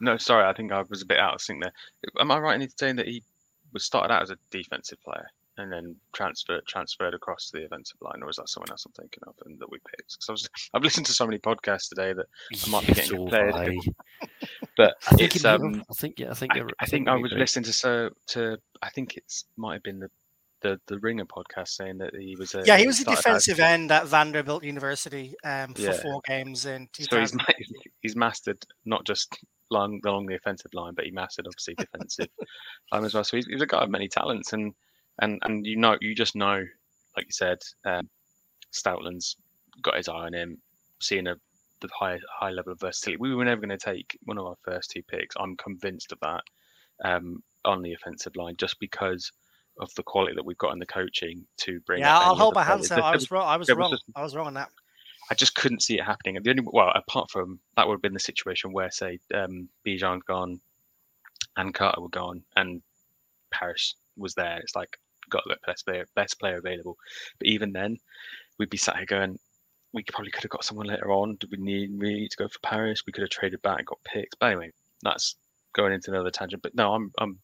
No, sorry. I think I was a bit out of sync there. Am I right in saying that he was started out as a defensive player? and then transferred transferred across to the offensive line, or is that someone else I'm thinking of and that we picked? Because I was I've listened to so many podcasts today that I might be getting players, but I think it's um, I think yeah, I think I, I think I was listening to so to I think it's might have been the the the Ringer podcast saying that he was a yeah he was a defensive out. end at Vanderbilt University um, for yeah. four games in 2000. So he's he's mastered not just along along the offensive line, but he mastered obviously defensive line as well. So he's, he's a guy of many talents and and and you know you just know, like you said, um, Stoutland's got his eye on him, seeing a the high high level of versatility. We were never going to take one of our first two picks. I'm convinced of that um, on the offensive line, just because of the quality that we've got in the coaching to bring. Yeah, I'll hold my hands out. I was wrong. I was wrong. Was I was wrong on that. I just couldn't see it happening. And the only well, apart from that, would have been the situation where, say, um, Bijan gone and Carter were gone, and Paris was there. It's like got the best player, best player available. But even then, we'd be sat here going, we probably could have got someone later on. Did we need really to go for Paris? We could have traded back, got picks. But anyway, that's going into another tangent. But no, I'm, I'm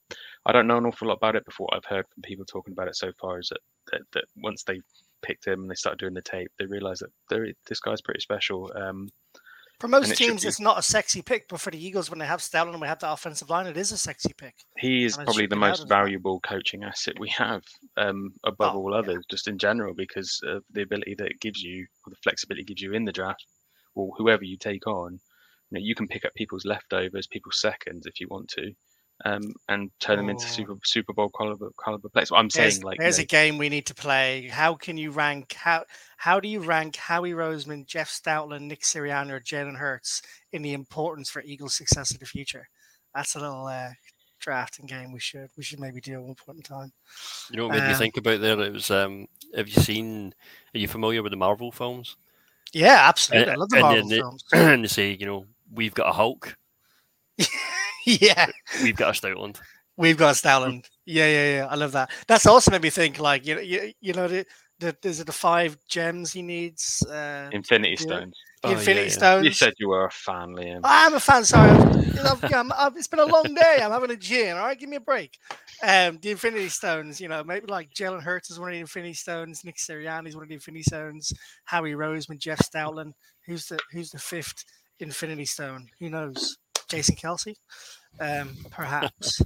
I don't know an awful lot about it. Before I've heard from people talking about it so far is that that, that once they picked him and they started doing the tape, they realised that this guy's pretty special. Um, for most teams, it's not a sexy pick, but for the Eagles, when they have Stoutland and we have the offensive line, it is a sexy pick. He is probably the most valuable coaching asset we have um, above oh, all others, yeah. just in general, because of the ability that it gives you, or the flexibility it gives you in the draft, or whoever you take on. You know, you can pick up people's leftovers, people's seconds if you want to um, and turn them into oh. Super Super Bowl caliber caliber players. I'm there's, saying like there's you know, a game we need to play. How can you rank how how do you rank Howie Roseman, Jeff Stoutland, Nick Sirianni, or Jalen Hurts in the importance for Eagles' success in the future? That's a little uh, drafting game we should we should maybe do at one point in time. You know what made um, me think about there? It was um, have you seen? Are you familiar with the Marvel films? Yeah, absolutely. And, I love the Marvel films. They, and they say, you know, we've got a Hulk. yeah. We've got a Stoutland. We've got a Stoutland. Yeah, yeah, yeah. I love that. That's also made me think like you know, you, you know the, the there's the five gems he needs. Uh, Infinity Stones. Oh, Infinity yeah, Stones. You said you were a fan, Liam. I'm a fan. Sorry, I'm, I'm, it's been a long day. I'm having a gin. All right, give me a break. Um, the Infinity Stones. You know, maybe like Jalen Hurts is one of the Infinity Stones. Nick Sirianni is one of the Infinity Stones. Howie Roseman, Jeff Stoutland. Who's the Who's the fifth Infinity Stone? Who knows? Jason Kelce, um, perhaps.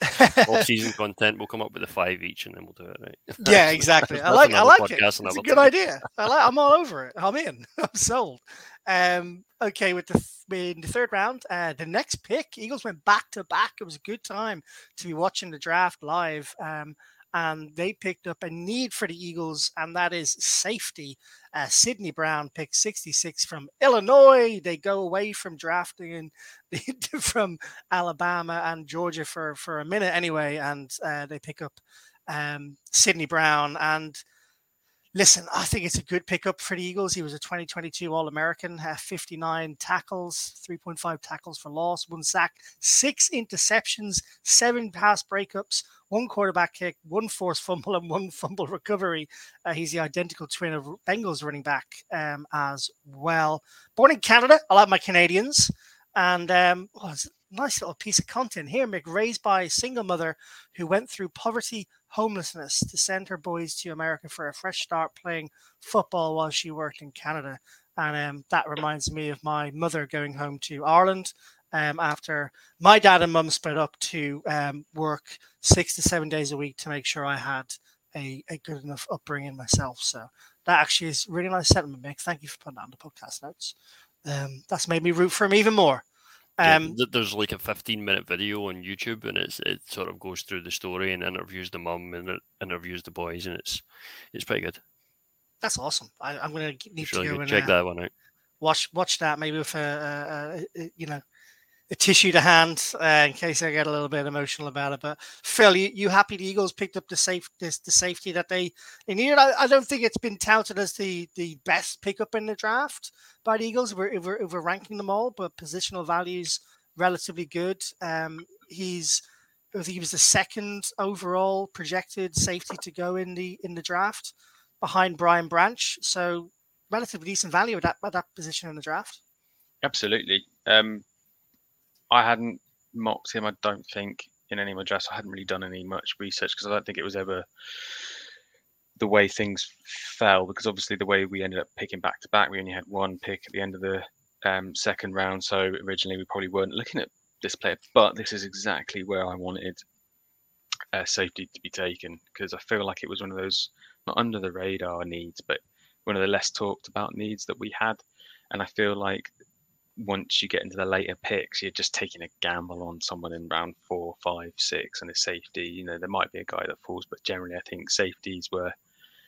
All season content, we'll come up with a five each, and then we'll do it right. Yeah, exactly. I like, I like it. It's a good idea. I like. I'm all over it. I'm in. I'm sold. Um, okay, with the in the third round, uh, the next pick, Eagles went back to back. It was a good time to be watching the draft live. Um, and they picked up a need for the Eagles, and that is safety. Uh, Sydney Brown picked 66 from Illinois. They go away from drafting from Alabama and Georgia for, for a minute anyway, and uh, they pick up um, Sydney Brown. And listen, I think it's a good pickup for the Eagles. He was a 2022 All American, uh, 59 tackles, 3.5 tackles for loss, one sack, six interceptions, seven pass breakups, one quarterback kick, one forced fumble, and one fumble recovery. Uh, he's the identical twin of Bengals running back um, as well. Born in Canada, I like my Canadians. And um, oh, nice little piece of content here. Mick, raised by a single mother who went through poverty, homelessness to send her boys to America for a fresh start playing football while she worked in Canada. And um, that reminds me of my mother going home to Ireland um, after my dad and mum split up to um, work six to seven days a week to make sure I had a, a good enough upbringing myself. So that actually is really nice sentiment, Mick. Thank you for putting that on the podcast notes. Um, that's made me root for him even more. Um, yeah, there's like a 15 minute video on YouTube, and it's it sort of goes through the story and interviews the mum and it interviews the boys, and it's it's pretty good. That's awesome. I, am going to need really to go and check uh, that one out. Watch watch that maybe with a, a, a you know a tissue to hand uh, in case I get a little bit emotional about it. But Phil, you, you happy the Eagles picked up the safe this, the safety that they, they needed? I, I, don't think it's been touted as the the best pickup in the draft by the Eagles. We're, we're, we're ranking them all, but positional values relatively good. Um, he's I think he was the second overall projected safety to go in the in the draft behind Brian Branch. So relatively decent value at that at that position in the draft. Absolutely. Um, I hadn't mocked him. I don't think in any of my drafts. I hadn't really done any much research because I don't think it was ever the way things fell. Because obviously the way we ended up picking back to back, we only had one pick at the end of the um, second round. So originally we probably weren't looking at this player, but this is exactly where I wanted uh, safety to be taken because I feel like it was one of those not under the radar needs, but one of the less talked about needs that we had. And I feel like once you get into the later picks, you're just taking a gamble on someone in round four, five, six, and a safety. You know, there might be a guy that falls, but generally, I think safeties were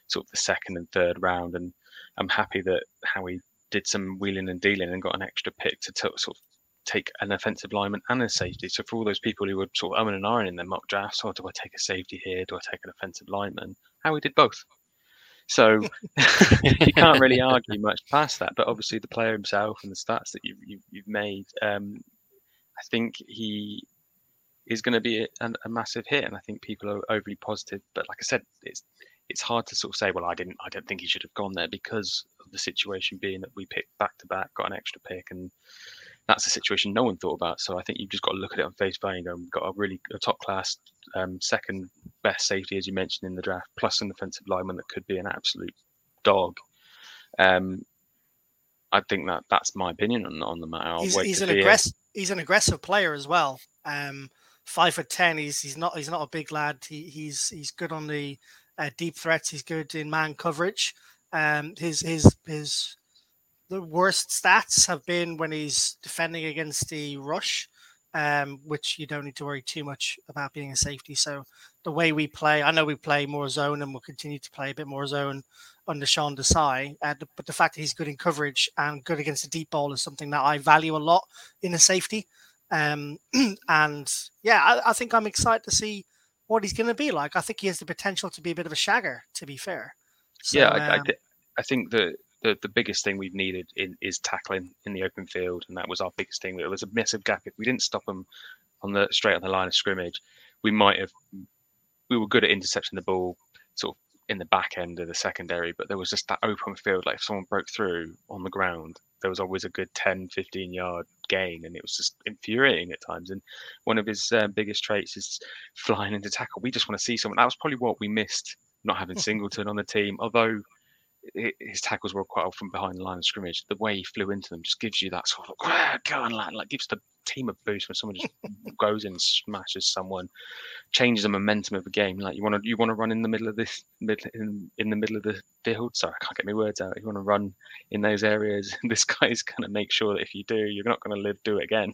sort of the second and third round. And I'm happy that Howie did some wheeling and dealing and got an extra pick to t- sort of take an offensive lineman and a safety. So for all those people who were sort of umming and ahhing in their mock drafts, oh, do I take a safety here? Do I take an offensive lineman? Howie did both. So you can't really argue much past that. But obviously, the player himself and the stats that you've, you've, you've made, um, I think he is going to be a, a, massive hit. And I think people are overly positive. But like I said, it's it's hard to sort of say, well, I didn't, I don't think he should have gone there because of the situation being that we picked back to back, got an extra pick, and that's a situation no one thought about. So I think you've just got to look at it on face value and go, we've got a really a top class um, second best safety, as you mentioned in the draft, plus an offensive lineman that could be an absolute dog. Um, I think that that's my opinion on, on the matter. I'll he's, he's an aggressive. He's an aggressive player as well. Um, five foot ten. He's he's not he's not a big lad. He, he's he's good on the uh, deep threats. He's good in man coverage. Um, his his his the worst stats have been when he's defending against the rush, um, which you don't need to worry too much about being a safety. So the way we play, I know we play more zone and we'll continue to play a bit more zone under Sean Desai, uh, but the fact that he's good in coverage and good against the deep ball is something that I value a lot in a safety. Um, and yeah, I, I, think I'm excited to see what he's going to be like. I think he has the potential to be a bit of a shagger, to be fair. So, yeah, I, um, I, I think that the, the biggest thing we've needed in, is tackling in the open field, and that was our biggest thing. There was a massive gap. If we didn't stop them on the straight on the line of scrimmage, we might have. We were good at intercepting the ball, sort of in the back end of the secondary, but there was just that open field. Like if someone broke through on the ground, there was always a good 10, 15 yard gain, and it was just infuriating at times. And one of his uh, biggest traits is flying into tackle. We just want to see someone. That was probably what we missed not having Singleton on the team, although his tackles were quite often behind the line of scrimmage. The way he flew into them just gives you that sort of go on, lad, like gives the team a boost when someone just goes in and smashes someone, changes the momentum of the game. Like you want to you want to run in the middle of this middle in, in the middle of the field. Sorry, I can't get my words out. You want to run in those areas. This guy's going to make sure that if you do, you're not going to live do it again.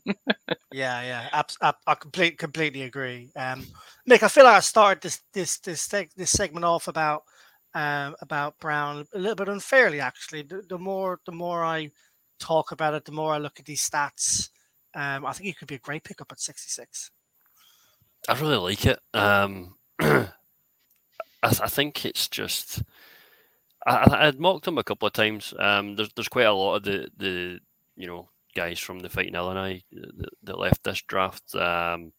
yeah, yeah, abs- I, I completely completely agree. Um, Nick, I feel like I started this this this this segment off about um, about Brown a little bit unfairly. Actually, the, the, more the more I talk about it, the more I look at these stats. Um, I think he could be a great pickup at 66. I really like it. Um, I, I, think it's just. I, would mocked him a couple of times. Um, there's there's quite a lot of the the you know guys from the Fighting Illini that, that left this draft, um,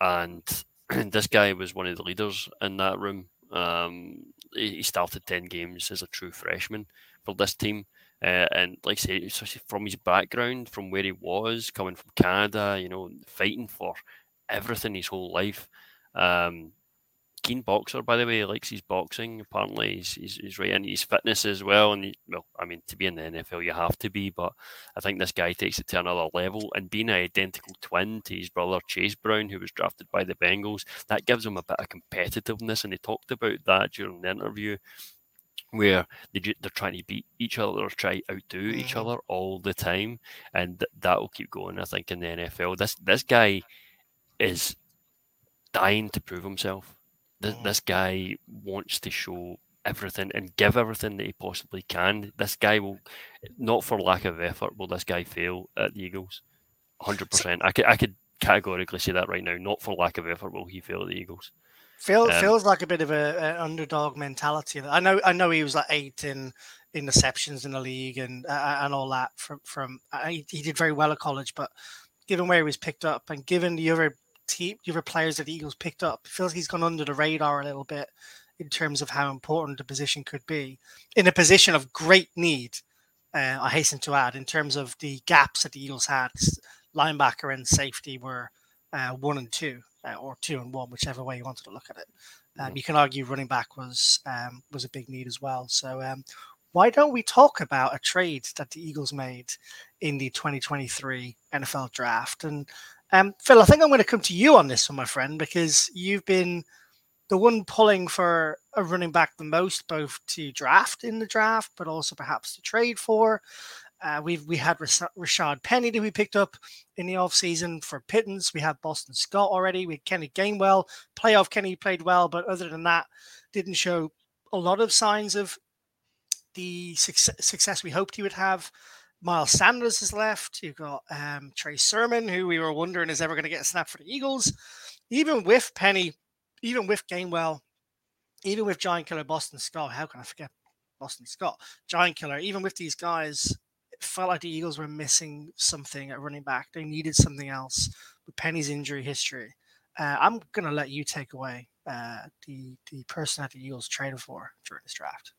and this guy was one of the leaders in that room. Um, he started 10 games as a true freshman for this team. Uh, and like I say, from his background, from where he was, coming from Canada, you know, fighting for everything his whole life. Um, keen boxer, by the way. He likes his boxing. Apparently, he's, he's, he's right into his fitness as well. And he, well, I mean, to be in the NFL, you have to be. But I think this guy takes it to another level. And being an identical twin to his brother Chase Brown, who was drafted by the Bengals, that gives him a bit of competitiveness. And he talked about that during the interview where they, they're trying to beat each other or try outdo each mm-hmm. other all the time, and th- that will keep going. I think in the NFL, this this guy is dying to prove himself. This, mm-hmm. this guy wants to show everything and give everything that he possibly can. This guy will, not for lack of effort, will this guy fail at the Eagles? Hundred percent. I could I could categorically say that right now. Not for lack of effort will he fail at the Eagles. Feel, um, feels like a bit of a, an underdog mentality. I know I know he was like eight in interceptions in the league and uh, and all that from from uh, he, he, did very well at college, but given where he was picked up and given the other team, the other players that the Eagles picked up, feels like he's gone under the radar a little bit in terms of how important the position could be in a position of great need. Uh, I hasten to add, in terms of the gaps that the Eagles had, linebacker and safety were uh, one and two uh, or two and one, whichever way you wanted to look at it. Um, you can argue running back was um, was a big need as well. So um, why don't we talk about a trade that the Eagles made in the 2023 NFL Draft? And um, Phil, I think I'm going to come to you on this one, my friend, because you've been the one pulling for a running back the most, both to draft in the draft, but also perhaps to trade for. Uh, we've we had Rashad Penny that we picked up in the off season for Pittance. We had Boston Scott already. We had Kenny Gainwell. Playoff Kenny played well, but other than that, didn't show a lot of signs of the success, success we hoped he would have. Miles Sanders has left. You've got um, Trey Sermon, who we were wondering is ever going to get a snap for the Eagles. Even with Penny, even with Gainwell, even with Giant Killer Boston Scott, how can I forget Boston Scott? Giant Killer, even with these guys, it felt like the Eagles were missing something at running back. They needed something else with Penny's injury history. Uh, I'm going to let you take away uh, the the person that the Eagles traded for during this draft.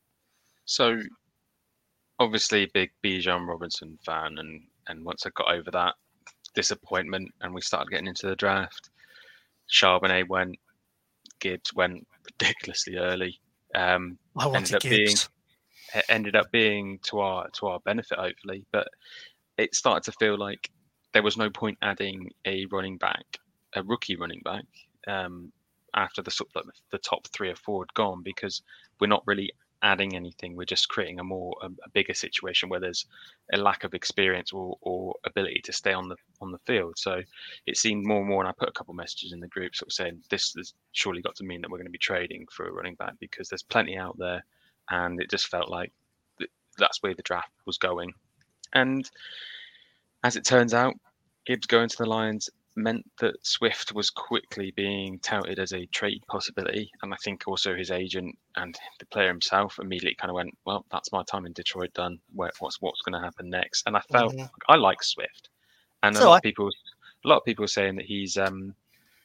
So, obviously, big Bijan Robinson fan, and and once I got over that disappointment and we started getting into the draft, Charbonnet went, Gibbs went ridiculously early. Um, I wanted Gibbs. Being, it ended up being to our to our benefit, hopefully. But it started to feel like there was no point adding a running back, a rookie running back, um, after the sort of the top three or four had gone because we're not really adding anything. We're just creating a more a, a bigger situation where there's a lack of experience or, or ability to stay on the on the field. So it seemed more and more, and I put a couple messages in the group sort of saying this has surely got to mean that we're going to be trading for a running back because there's plenty out there and it just felt like that's where the draft was going. And as it turns out, Gibbs going to the Lions meant that Swift was quickly being touted as a trade possibility. And I think also his agent and the player himself immediately kind of went, well, that's my time in Detroit done. What's what's going to happen next? And I felt mm-hmm. I like Swift, and a lot of people, a lot of people are saying that he's um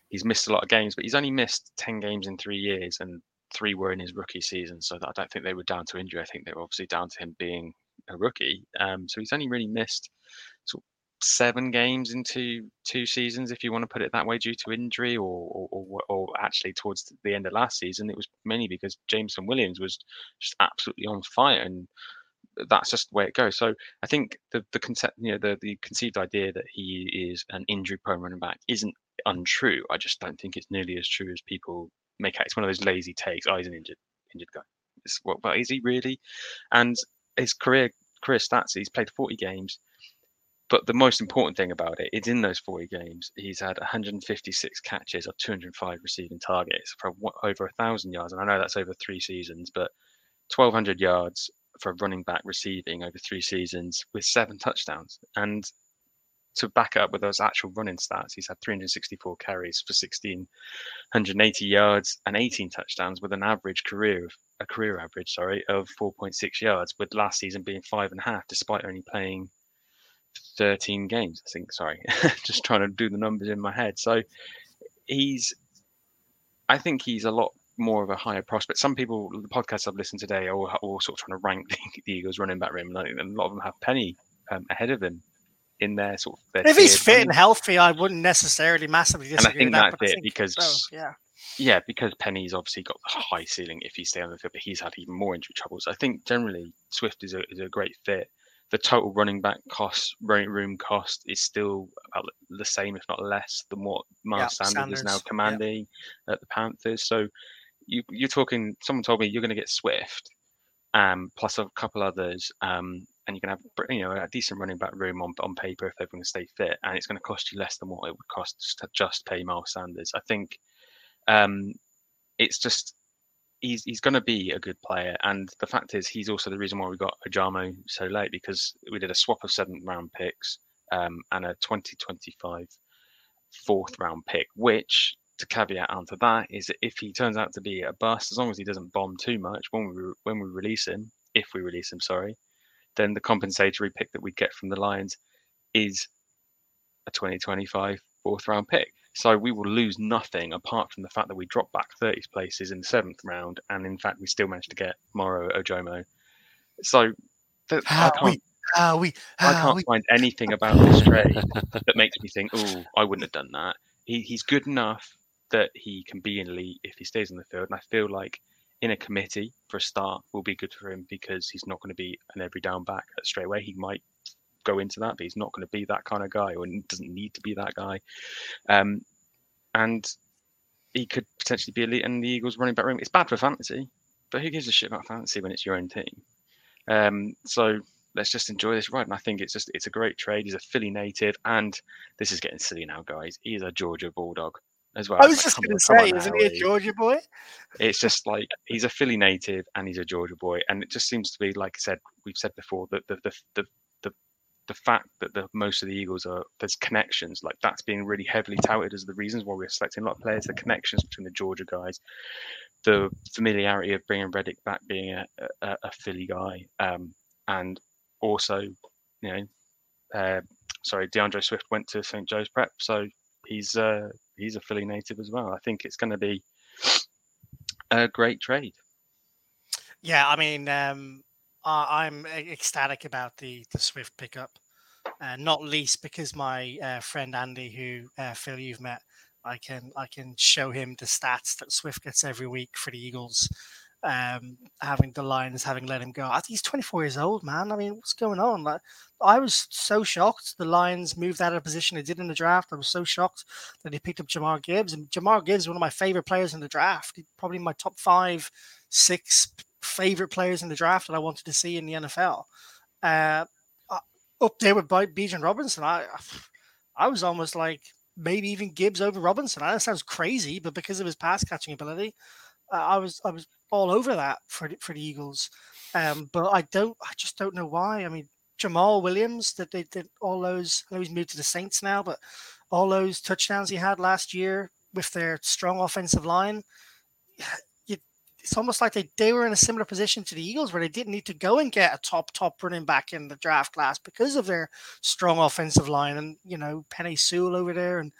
he's missed a lot of games, but he's only missed ten games in three years, and three were in his rookie season, so I don't think they were down to injury. I think they were obviously down to him being a rookie. Um, so he's only really missed sort of seven games into two seasons, if you want to put it that way, due to injury, or or, or, actually towards the end of last season, it was mainly because Jameson Williams was just absolutely on fire, and that's just the way it goes. So I think the the concept, you know, the the conceived idea that he is an injury prone running back isn't untrue. I just don't think it's nearly as true as people make out. It's one of those lazy takes. Oh, he's an injured injured guy. It's, but is he really? And his career career stats. He's played 40 games. But the most important thing about it is in those 40 games, he's had 156 catches of 205 receiving targets for over a thousand yards. And I know that's over three seasons, but 1,200 yards for running back receiving over three seasons with seven touchdowns. And to back up with those actual running stats, he's had 364 carries for 1,680 yards and 18 touchdowns with an average career of a career average, sorry, of 4.6 yards, with last season being five and a half, despite only playing 13 games. I think. Sorry, just trying to do the numbers in my head. So he's, I think he's a lot more of a higher prospect. Some people, the podcasts I've listened today, are all, all sort of trying to rank the, the Eagles running back room, and a lot of them have Penny um, ahead of him in their sort of. Their if he's fit and healthy, I wouldn't necessarily massively disagree. And I think that, that's it because so, yeah, Yeah, because Penny's obviously got the high ceiling if he stay on the field, but he's had even more injury troubles. I think generally Swift is a is a great fit. The total running back cost, running room cost, is still about the same, if not less, than what Miles Yeah, Sanders, is now Sanders, yeah. commanding at the Panthers. So you you're talking. Someone told me you're going to get Swift, um, plus a couple others, um, and you can have you know a decent running back room on on paper if everyone can stay fit, and it's going to cost you less than what it would cost just to just pay Miles Sanders. I think um, it's just he's he's going to be a good player, and the fact is he's also the reason why we got Ojomo so late because we did a swap of seventh round picks um, and a 2025 fourth round pick, which to caveat onto that is that if he turns out to be a bust, as long as he doesn't bomb too much when we when we release him, if we release him, sorry, then the compensatory pick that we get from the Lions is a 2025 fourth round pick. So we will lose nothing apart from the fact that we dropped back 30 places in the seventh round, and in fact we still managed to get Moro Ojomo. So th- I ah, can't, we, how we, I ah, can't we. find anything about this trade that makes me think, oh, I wouldn't have done that. He, he's good enough that he can be in elite if he stays on the field, and I feel like in a committee for a start will be good for him because he's not going to be an every down back straight away. He might go into that, but he's not going to be that kind of guy, or doesn't need to be that guy. Um, and he could potentially be elite in the Eagles running back room. It's bad for fantasy, but who gives a shit about fantasy when it's your own team? Um, so let's just enjoy this ride. And I think it's just it's a great trade. He's a Philly native, and this is getting silly now, guys. He's a Georgia Bulldog as well. I was like, just going to say, isn't now, he a Georgia boy? It's just like he's a Philly native and he's a Georgia boy, and it just seems to be like I said, we've said before that the the the the, fact that the most of the Eagles are there's connections like that's being really heavily touted as the reasons why we're selecting a lot of players. The connections between the Georgia guys, the familiarity of bringing Reddick back being a a, a Philly guy, um, and also you know, uh, sorry, D'Andre Swift went to St. Joe's Prep, so he's uh, he's a Philly native as well. I think it's going to be a great trade. Yeah, I mean, um, I, I'm ecstatic about the the Swift pickup, uh, not least because my uh, friend Andy, who uh, Phil you've met, I can I can show him the stats that Swift gets every week for the Eagles. Um, having the Lions having let him go, he's 24 years old, man. I mean, what's going on? Like, I was so shocked the Lions moved out of position they did in the draft. I was so shocked that they picked up Jahmyr Gibbs, and Jahmyr Gibbs one of my favorite players in the draft. Probably my top five, six favorite players in the draft that I wanted to see in the NFL. Uh, uh, up there with Bi- Bijan Robinson, I I was almost like maybe even Gibbs over Robinson. Know sounds crazy, but because of his pass catching ability, uh, I was I was all over that for for the Eagles. Um, but I don't, I just don't know why. I mean, Jamaal Williams, that they did all those. I know he's moved to the Saints now, but all those touchdowns he had last year with their strong offensive line, it's almost like they, they were in a similar position to the Eagles where they didn't need to go and get a top top running back in the draft class because of their strong offensive line and you know Penei Sewell over there and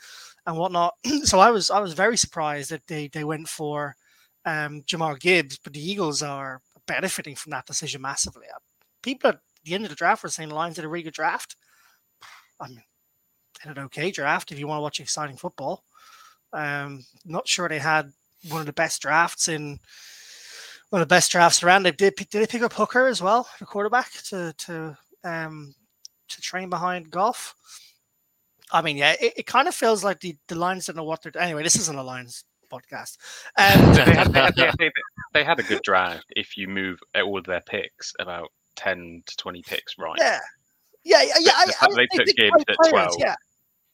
and whatnot. so I was I was very surprised that they they went for um, Jahmyr Gibbs, but the Eagles are benefiting from that decision massively. Uh, People at the end of the draft were saying the Lions did a really good draft. I mean, did an okay draft if you want to watch exciting football. Um, not sure they had one of the best drafts in one of the best drafts around. They did did they pick up Hooker as well, the quarterback, to to um to train behind Goff. I mean, yeah, it, it kind of feels like the, the Lions don't know what they're anyway. This isn't a Lions podcast. Um, they, had, they, had, they, they- they had a good draft if you move all of their picks about 10 to 20 picks right. yeah, yeah, yeah, yeah. I, the I, fact they they took Gibbs great at players, 12. Yeah,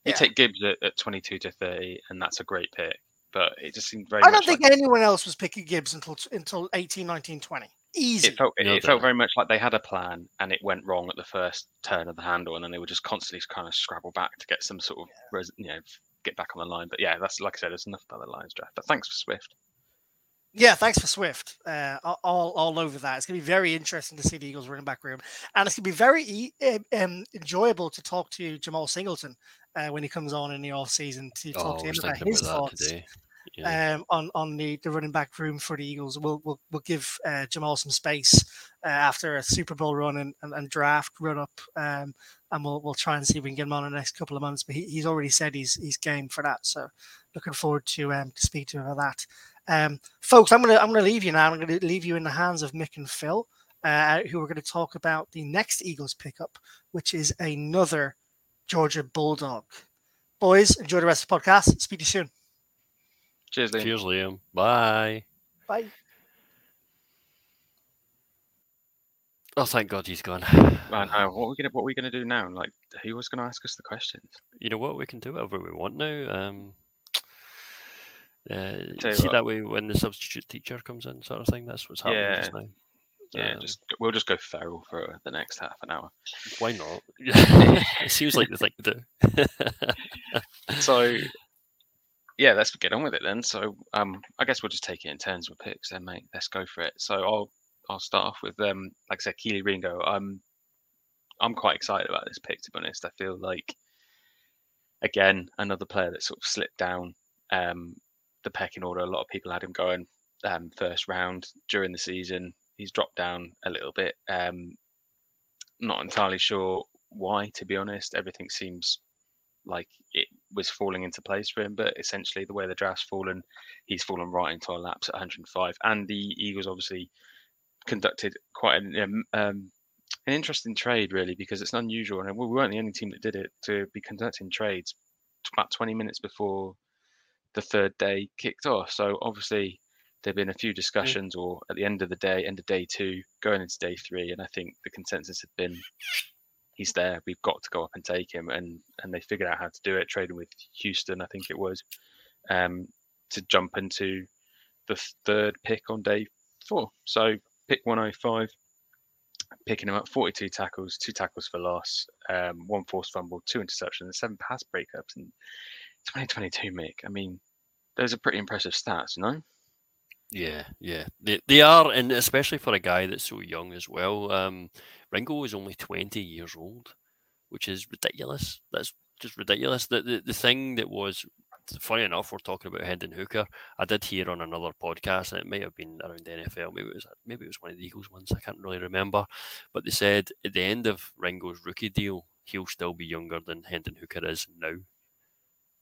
You Yeah. take Gibbs at, at 22 to 30, and that's a great pick. But it just seemed very I don't much think like anyone else was picking Gibbs until until 18, 19, 20. Easy. it felt it, No, it felt very much like they had a plan and it went wrong at the first turn of the handle, and then they would just constantly kind of scrabble back to get some sort of res, you know get back on the line. But yeah, that's like I said, there's enough about the Lions draft. But thanks for Swift. Yeah, thanks for Swift. Uh, all all over that. It's going to be very interesting to see the Eagles running back room, and it's going to be very e- um, um, enjoyable to talk to Jamal Singleton uh, when he comes on in the off season to talk Oh, to him about his about thoughts. yeah. um, on on the, the running back room for the Eagles. We'll we'll, we'll give uh, Jamal some space uh, after a Super Bowl run and, and, and draft run up, um, and we'll we'll try and see if we can get him on in the next couple of months. But he, he's already said he's he's game for that. So looking forward to um, to speak to him about that. Um, folks, I'm gonna I'm gonna leave you now. I'm gonna leave you in the hands of Mick and Phil, uh, who are going to talk about the next Eagles pickup, which is another Georgia Bulldog. Boys, enjoy the rest of the podcast. Speak to you soon. Cheers, Liam. Cheers, Liam. Bye. Bye. Oh, thank God he's gone. Man, uh, what are we gonna what are we gonna do now? Like, who was gonna ask us the questions? You know what? We can do whatever we want now. Um, uh, Tell see what. that way when the substitute teacher comes in, sort of thing. That's what's happening Yeah. just now. Yeah, Um, just we'll just go feral for the next half an hour. Why not? it seems like the thing to do. So, yeah, let's get on with it then. So, um, I guess we'll just take it in turns with picks then, mate. Let's go for it. So, I'll I'll start off with um, like I said, Kelee Ringo. I'm I'm quite excited about this pick. To be honest, I feel like again another player that sort of slipped down um, the pecking order. A lot of people had him going um, first round during the season. He's dropped down a little bit. Um, not entirely sure why, to be honest. Everything seems like it was falling into place for him, but essentially the way the draft's fallen, he's fallen right into our laps at 105. And the Eagles obviously conducted quite an um, um, an interesting trade, really, because it's unusual, and we weren't the only team that did it to be conducting trades about 20 minutes before the third day kicked off. So obviously there've been a few discussions, or at the end of the day, end of day two, going into day three, and I think the consensus had been he's there. We've got to go up and take him, and and they figured out how to do it. Trading with Houston, I think it was, um, to jump into the third pick on day four. So pick 105, picking him up, 42 tackles, two tackles for loss, um, one forced fumble, two interceptions, and seven pass breakups in 2022. Mick, I mean, those are pretty impressive stats, you know? Yeah, yeah, they they are, and especially for a guy that's so young as well. Um, Ringo is only twenty years old, which is ridiculous. That's just ridiculous. The the, the thing that was funny enough, we're talking about Hendon Hooker. I did hear on another podcast, and it might have been around the NFL. Maybe it was maybe it was one of the Eagles ones. I can't really remember, but they said at the end of Ringo's rookie deal, he'll still be younger than Hendon Hooker is now.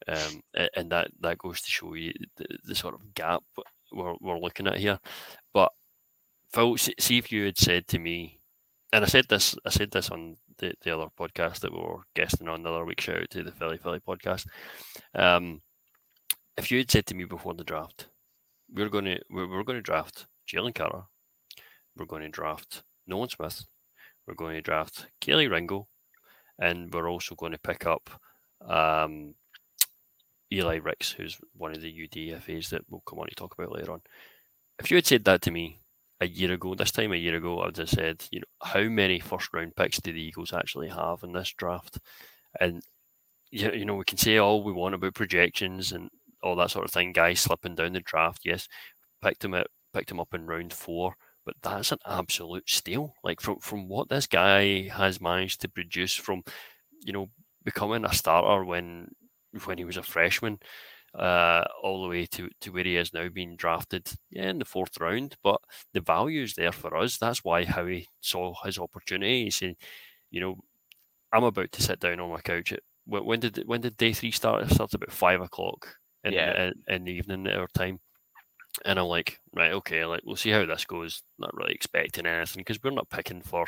Um, and that that goes to show you the, the sort of gap we're, we're looking at here. But Phil, see if you had said to me, and I said this, I said this on the, the other podcast that we were guesting on the other week. Shout out to the Philly Philly podcast. Um, if you had said to me before the draft, we're going to we're, we're going to draft Jalen Carter, we're going to draft Nolan Smith, we're going to draft Kelee Ringo, and we're also going to pick up um, Eli Ricks, who's one of the UDFAs that we'll come on to talk about later on. If you had said that to me a year ago, this time a year ago, I would have said, you know, how many first round picks do the Eagles actually have in this draft? And you you know, we can say all we want about projections and all that sort of thing. Guys slipping down the draft, yes, picked him at picked him up in round four, but that's an absolute steal. Like from from what this guy has managed to produce from, you know, becoming a starter when when he was a freshman, uh, all the way to, to where he is now being drafted yeah, in the fourth round. But the value is there for us. That's why Howie saw his opportunity. He said, you know, I'm about to sit down on my couch. At, when, when did when did day three start? It starts about five o'clock in, Yeah. in, in the evening at our time. And I'm like, right, okay, like we'll see how this goes. Not really expecting anything because we're not picking for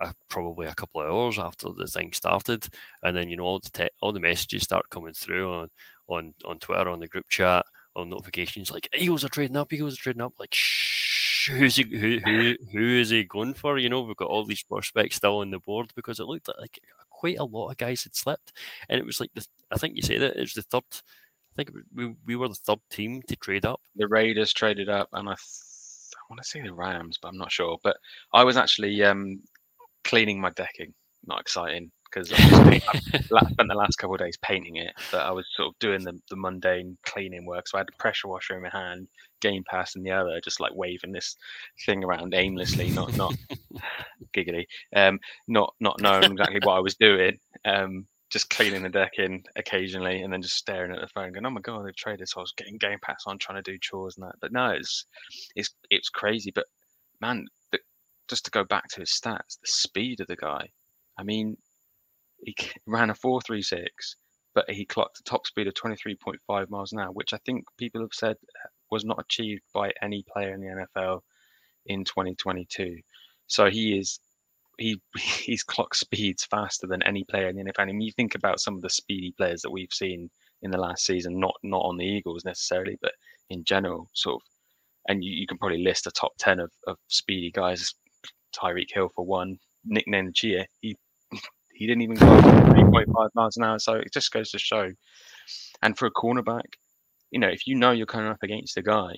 a, probably a couple of hours after the thing started, and then you know all the te- all the messages start coming through on on on Twitter, on the group chat, on notifications like Eagles are trading up, Eagles are trading up. Like, shh, who's he, who who who is he going for? You know, we've got all these prospects still on the board because it looked like quite a lot of guys had slipped, and it was like the I think you said it. It was the third. I think we we were the third team to trade up. The Raiders traded up, and I, th- I want to say the Rams, but I'm not sure. But I was actually um, cleaning my decking. Not exciting because I spent the last couple of days painting it, but I was sort of doing the, the mundane cleaning work. So I had a pressure washer in my hand, Game Pass in the other, just like waving this thing around aimlessly, not not giggly, um, not not knowing exactly what I was doing. Um, just cleaning the deck in occasionally, and then just staring at the phone, going, "Oh my god, they've traded." So I was getting Game Pass on, trying to do chores and that. But no, it's it's it's crazy. But man, the, just to go back to his stats, the speed of the guy. I mean, he ran a four three six, but he clocked a top speed of twenty three point five miles an hour, which I think people have said uh, was not achieved by any player in the NFL in 2022. So he is he he's clock speeds faster than any player in the NFL. And you think about some of the speedy players that we've seen in the last season, not not on the Eagles necessarily, but in general, sort of. And you, you can probably list a top ten of, of speedy guys. Tyreek Hill for one, Nick Chia. He he didn't even go 3.5 miles an hour. So it just goes to show. And for a cornerback, you know, if you know you're coming up against a guy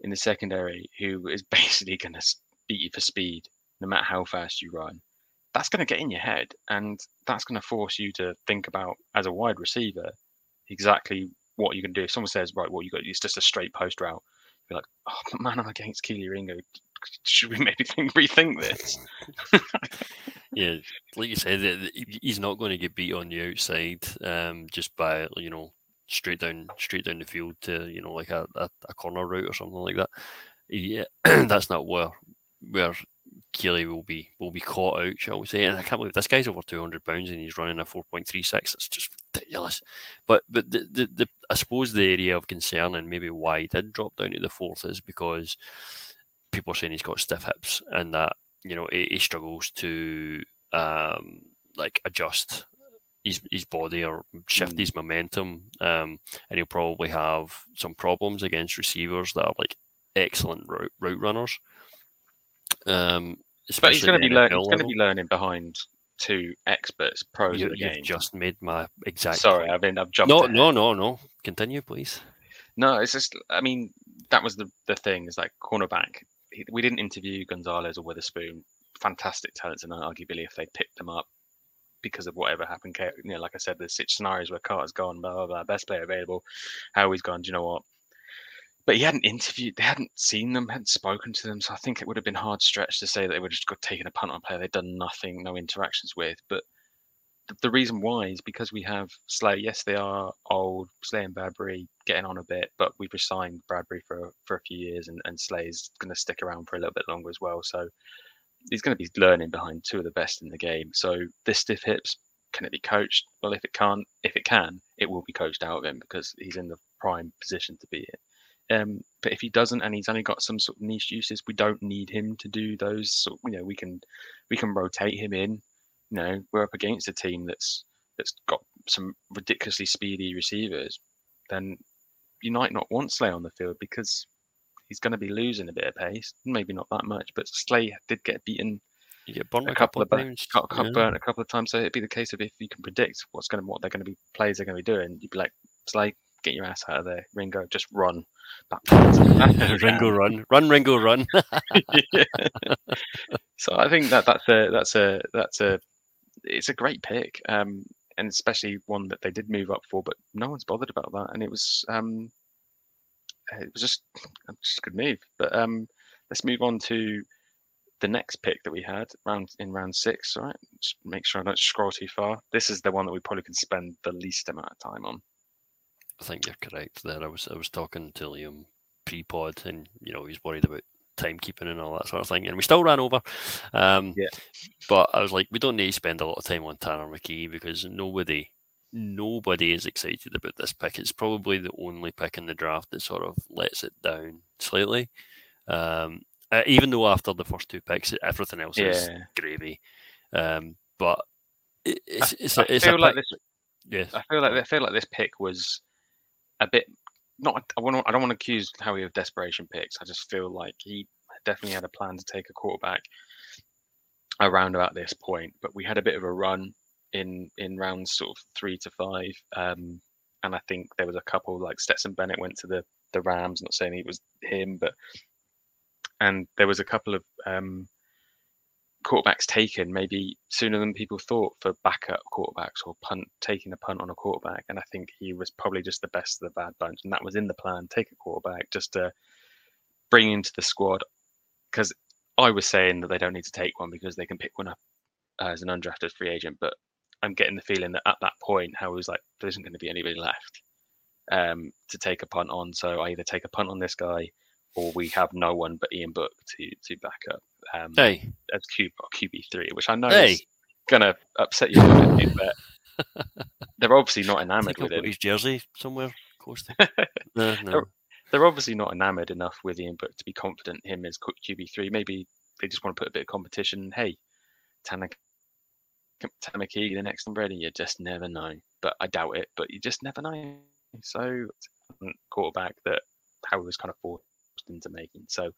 in the secondary who is basically going to beat you for speed, no matter how fast you run, that's going to get in your head, and that's going to force you to think about as a wide receiver exactly what you can do. If someone says, "Right, what you got? It's just a straight post route." You're like, "Oh man, I'm against Kelee Ringo. Should we maybe think rethink this?" yeah, like you said, he's not going to get beat on the outside um, just by you know straight down straight down the field to you know like a, a, a corner route or something like that. Yeah, that's not where where Kelee will be will be caught out, shall we say? And I can't believe this guy's over two hundred pounds and he's running a four point three six. It's just ridiculous. But but the, the, the I suppose the area of concern and maybe why he did drop down to the fourth is because people are saying he's got stiff hips and that you know he, he struggles to um like adjust his, his body or shift mm. his momentum. Um, and he'll probably have some problems against receivers that are like excellent route, route runners. Um, but he's going to be learning. He's going to be learning behind two experts, pros you, of the game. just made my exact. Sorry, I've been. I've jumped. No, ahead. no, no, no. Continue, please. No, it's just. I mean, that was the the thing. Is like cornerback. We didn't interview Gonzalez or Witherspoon. Fantastic talents, and arguably, if they picked them up, because of whatever happened. You know, like I said, there's six scenarios where Carter's gone, blah, blah, blah, best player available. Howie's gone, do you know what? But he hadn't interviewed, they hadn't seen them, hadn't spoken to them. So I think it would have been hard stretch to say that they have just got taken a punt on a player they'd done nothing, no interactions with. But the, the reason why is because we have Slay. Yes, they are old. Slay and Bradberry getting on a bit, but we've resigned Bradberry for for a few years, and, and Slay's going to stick around for a little bit longer as well. So he's going to be learning behind two of the best in the game. So this stiff hips, can it be coached? Well, if it can't, if it can, it will be coached out of him because he's in the prime position to be in. Um, but if he doesn't, and he's only got some sort of niche uses, we don't need him to do those. So you know, we can we can rotate him in. You know, we're up against a team that's that's got some ridiculously speedy receivers. Then you might not want Slay on the field because he's going to be losing a bit of pace. Maybe not that much, but Slay did get beaten. You get burnt a, couple, of times. Got, got yeah. burnt a couple of times. So it'd be the case of if you can predict what's going to what they're going to be plays they're going to be doing, you'd be like Slay, get your ass out of there, Ringo, just run. Ringo run, run Ringo run. so I think that that's a that's a that's a it's a great pick. Um, and especially one that they did move up for, but no one's bothered about that. And it was um, it was just just a good move. But um, let's move on to the next pick that we had round in round six. All right, just make sure I don't scroll too far. This is the one that we probably can spend the least amount of time on. I think you're correct there. I was I was talking to Liam pre-pod, and you know he's worried about timekeeping and all that sort of thing, and we still ran over. Um, yeah. But I was like, we don't need to spend a lot of time on Tanner McKee because nobody nobody is excited about this pick. It's probably the only pick in the draft that sort of lets it down slightly. Um, uh, even though after the first two picks, everything else yeah. is gravy. Um, but it, it's, it's, I, it's I feel like pick. this. Yes. I feel like I feel like this pick was a bit not. I want. I don't want to accuse Howie of desperation picks. I just feel like he definitely had a plan to take a quarterback around about this point, but we had a bit of a run in in rounds sort of three to five. Um, and I think there was a couple like Stetson Bennett went to the the Rams. Not saying it was him, but and there was a couple of um, quarterbacks taken maybe sooner than people thought for backup quarterbacks or punt taking a punt on a quarterback. And I think he was probably just the best of the bad bunch, and that was in the plan. Take a quarterback just to bring into the squad because I was saying that they don't need to take one because they can pick one up as an undrafted free agent, but I'm getting the feeling that at that point, Howie was like, there isn't going to be anybody left um, to take a punt on. So I either take a punt on this guy, or we have no one but Ian Book to to back up um, Hey, as Q, QB three, which I know Hey. is going to upset you a little bit, but they're obviously not I've with him. his jersey somewhere close to. No, no. They're obviously not enamoured enough with Ian Book to be confident him as QB three. Maybe they just want to put a bit of competition. Hey, Tanner Tamaki, the next umbrella, you just never know. But I doubt it. But you just never know. So quarterback that Howard was kind of forced into making. So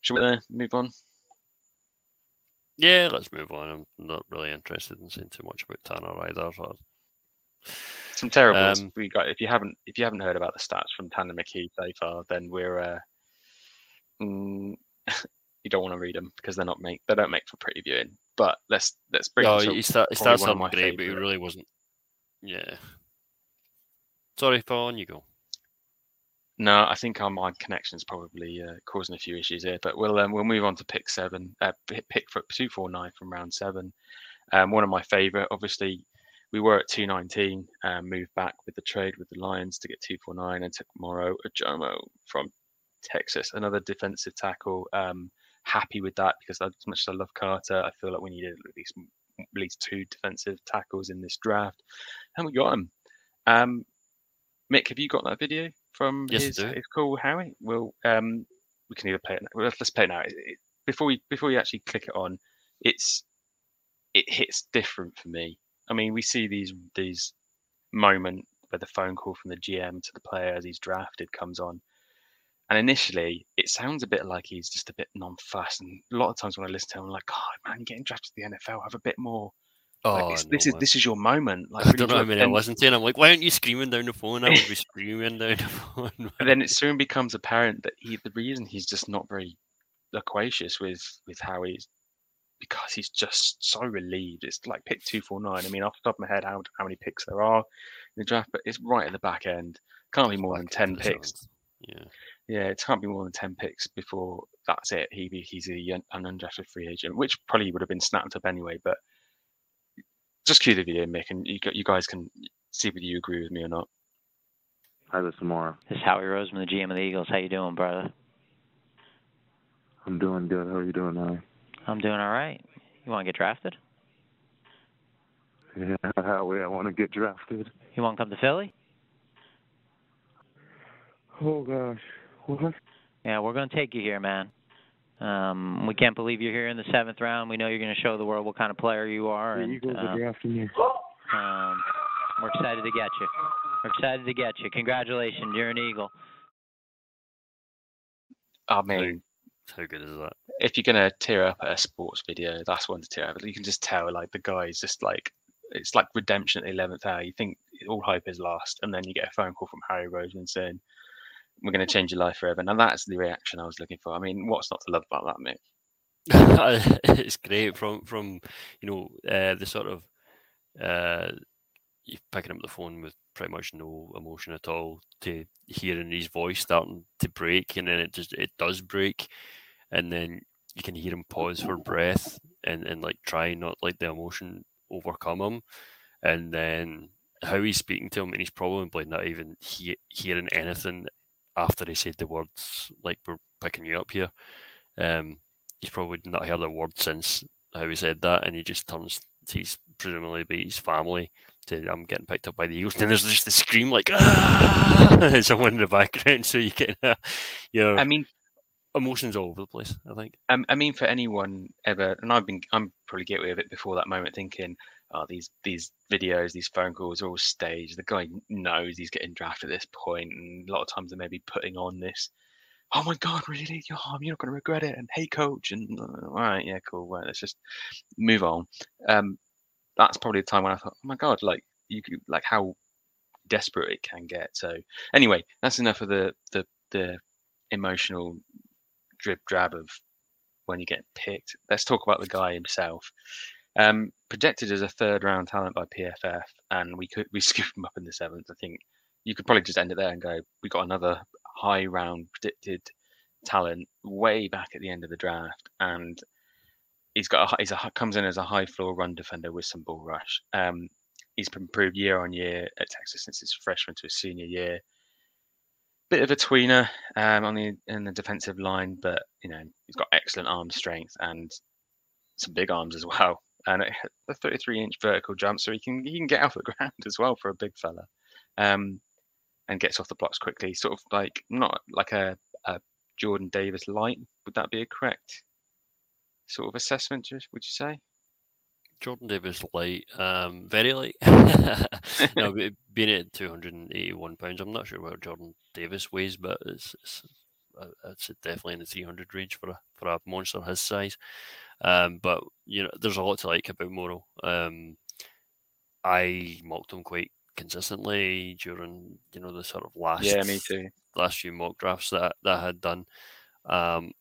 should we uh, move on? Yeah, let's move on. I'm not really interested in saying too much about Tanner either. or- Some terribles. Um, we got if you haven't if you haven't heard about the stats from Tanner McKee so far, then we're uh, mm, you don't want to read them because they're not make they don't make for pretty viewing. But let's let's bring No, he, start, he starts one of something great, but he really wasn't. Yeah. Sorry, Paul, on you go. No, I think our my connection's probably uh, causing a few issues here, but we'll um, we'll move on to pick seven, uh, pick for two four nine from round seven. Um, one of my favourite, obviously, we were at two nineteen, um, moved back with the trade with the Lions to get two four nine, and took Moro Ojomo from Texas, another defensive tackle. Um, happy with that because as much as I love Carter, I feel like we needed at least at least two defensive tackles in this draft, and we got him. Mick, have you got that video from Yes, his, his call, Howie? Well, um, we can either play it. Now. well, Let's play it now. It- it- Before we before we actually click it on, it's it hits different for me. I mean, we see these these moment where the phone call from the GM to the player as he's drafted comes on, and initially it sounds a bit like he's just a bit non-fussed. And a lot of times when I listen to him, I'm like, God, man, getting drafted to the NFL. Have a bit more. Oh, Like, this no, is this is your moment. Like, I don't know how do it." many I listened to, and I'm like, why aren't you screaming down the phone? I would be screaming down the phone. and then it soon becomes apparent that he the reason he's just not very loquacious with with how he's because he's just so relieved. It's like pick two four nine. I mean, off the top of my head, how how many picks there are in the draft, but it's right at the back end. Can't be more than ten picks. seventh. Yeah. Yeah, it can't be more than ten picks before that's it. He be- he's a, an undrafted free agent, which probably would have been snapped up anyway. But just cue the video, Mick, and you you guys can see whether you agree with me or not. Hi, this is Mara. This is Howie Roseman, the GM of the Eagles. How you doing, brother? I'm doing good. How are you doing, Howie? I'm doing all right. You want to get drafted? Yeah, Howie, I want to get drafted. You want to come to Philly? Oh gosh, what? Yeah, we're going to take you here, man. Um, we can't believe you're here in the seventh round. We know you're going to show the world what kind of player you are, The and Eagles uh, are drafting me. um, we're excited to get you. We're excited to get you. Congratulations, you're an Eagle. I mean, How good is that? if you're gonna tear up at a sports video, that's one to tear up. You can just tell, like the guy's just like it's like redemption at the eleventh hour. You think all hope is lost, and then you get a phone call from Howie Roseman saying, "We're going to change your life forever." And that's the reaction I was looking for. I mean, what's not to love about that, Mick? it's great from from you know uh, the sort of uh, picking up the phone with pretty much no emotion at all to hearing his voice starting to break and then it just it does break and then you can hear him pause for breath and and like try not let the emotion overcome him and then Howie's speaking to him and he's probably not even he- hearing anything after he said the words like we're picking you up here um he's probably not heard a word since Howie said that, and he just turns to his presumably be his family to I'm getting picked up by the Eagles. And there's just the scream like ah, someone in the background, so you get uh, you know I mean, emotions all over the place. I think. um, I mean, for anyone ever, and I've been, I'm probably guilty of it before that moment, thinking, "Oh, these these videos, these phone calls are all staged." The guy knows he's getting drafted at this point, and a lot of times they may be putting on this. Oh my God, really? You're not going to regret it. And hey, coach. And uh, all right, yeah, cool. Right, let's just move on. Um, that's probably the time when I thought, oh my God, like you could, like how desperate it can get. So anyway, that's enough of the the the emotional drip drab of when you get picked. Let's talk about the guy himself. Um, projected as a third round talent by PFF, and we could we scooped him up in the seventh. I think you could probably just end it there and go, we got another high round predicted talent way back at the end of the draft, and he's got a, he's a comes in as a high floor run defender with some ball rush. Um, he's improved year on year at Texas since his freshman to his senior year. Bit of a tweener um, on the in the defensive line, but you know he's got excellent arm strength and some big arms as well, and a a 33 inch vertical jump, so he can he can get off the ground as well for a big fella, um, and gets off the blocks quickly. Sort of like not like a, a Jordan Davis light. Would that be a correct sort of assessment? Would you say? Jordan Davis light, um, very light. no, being at 281 pounds, I'm not sure what Jordan Davis weighs, but it's, it's uh, it's definitely in the 300 range for a for a monster his size. Um, but you know, there's a lot to like about Moro. Um, I mocked him quite consistently during you know the sort of last Yeah, me too. last few mock drafts that that I had done. Um,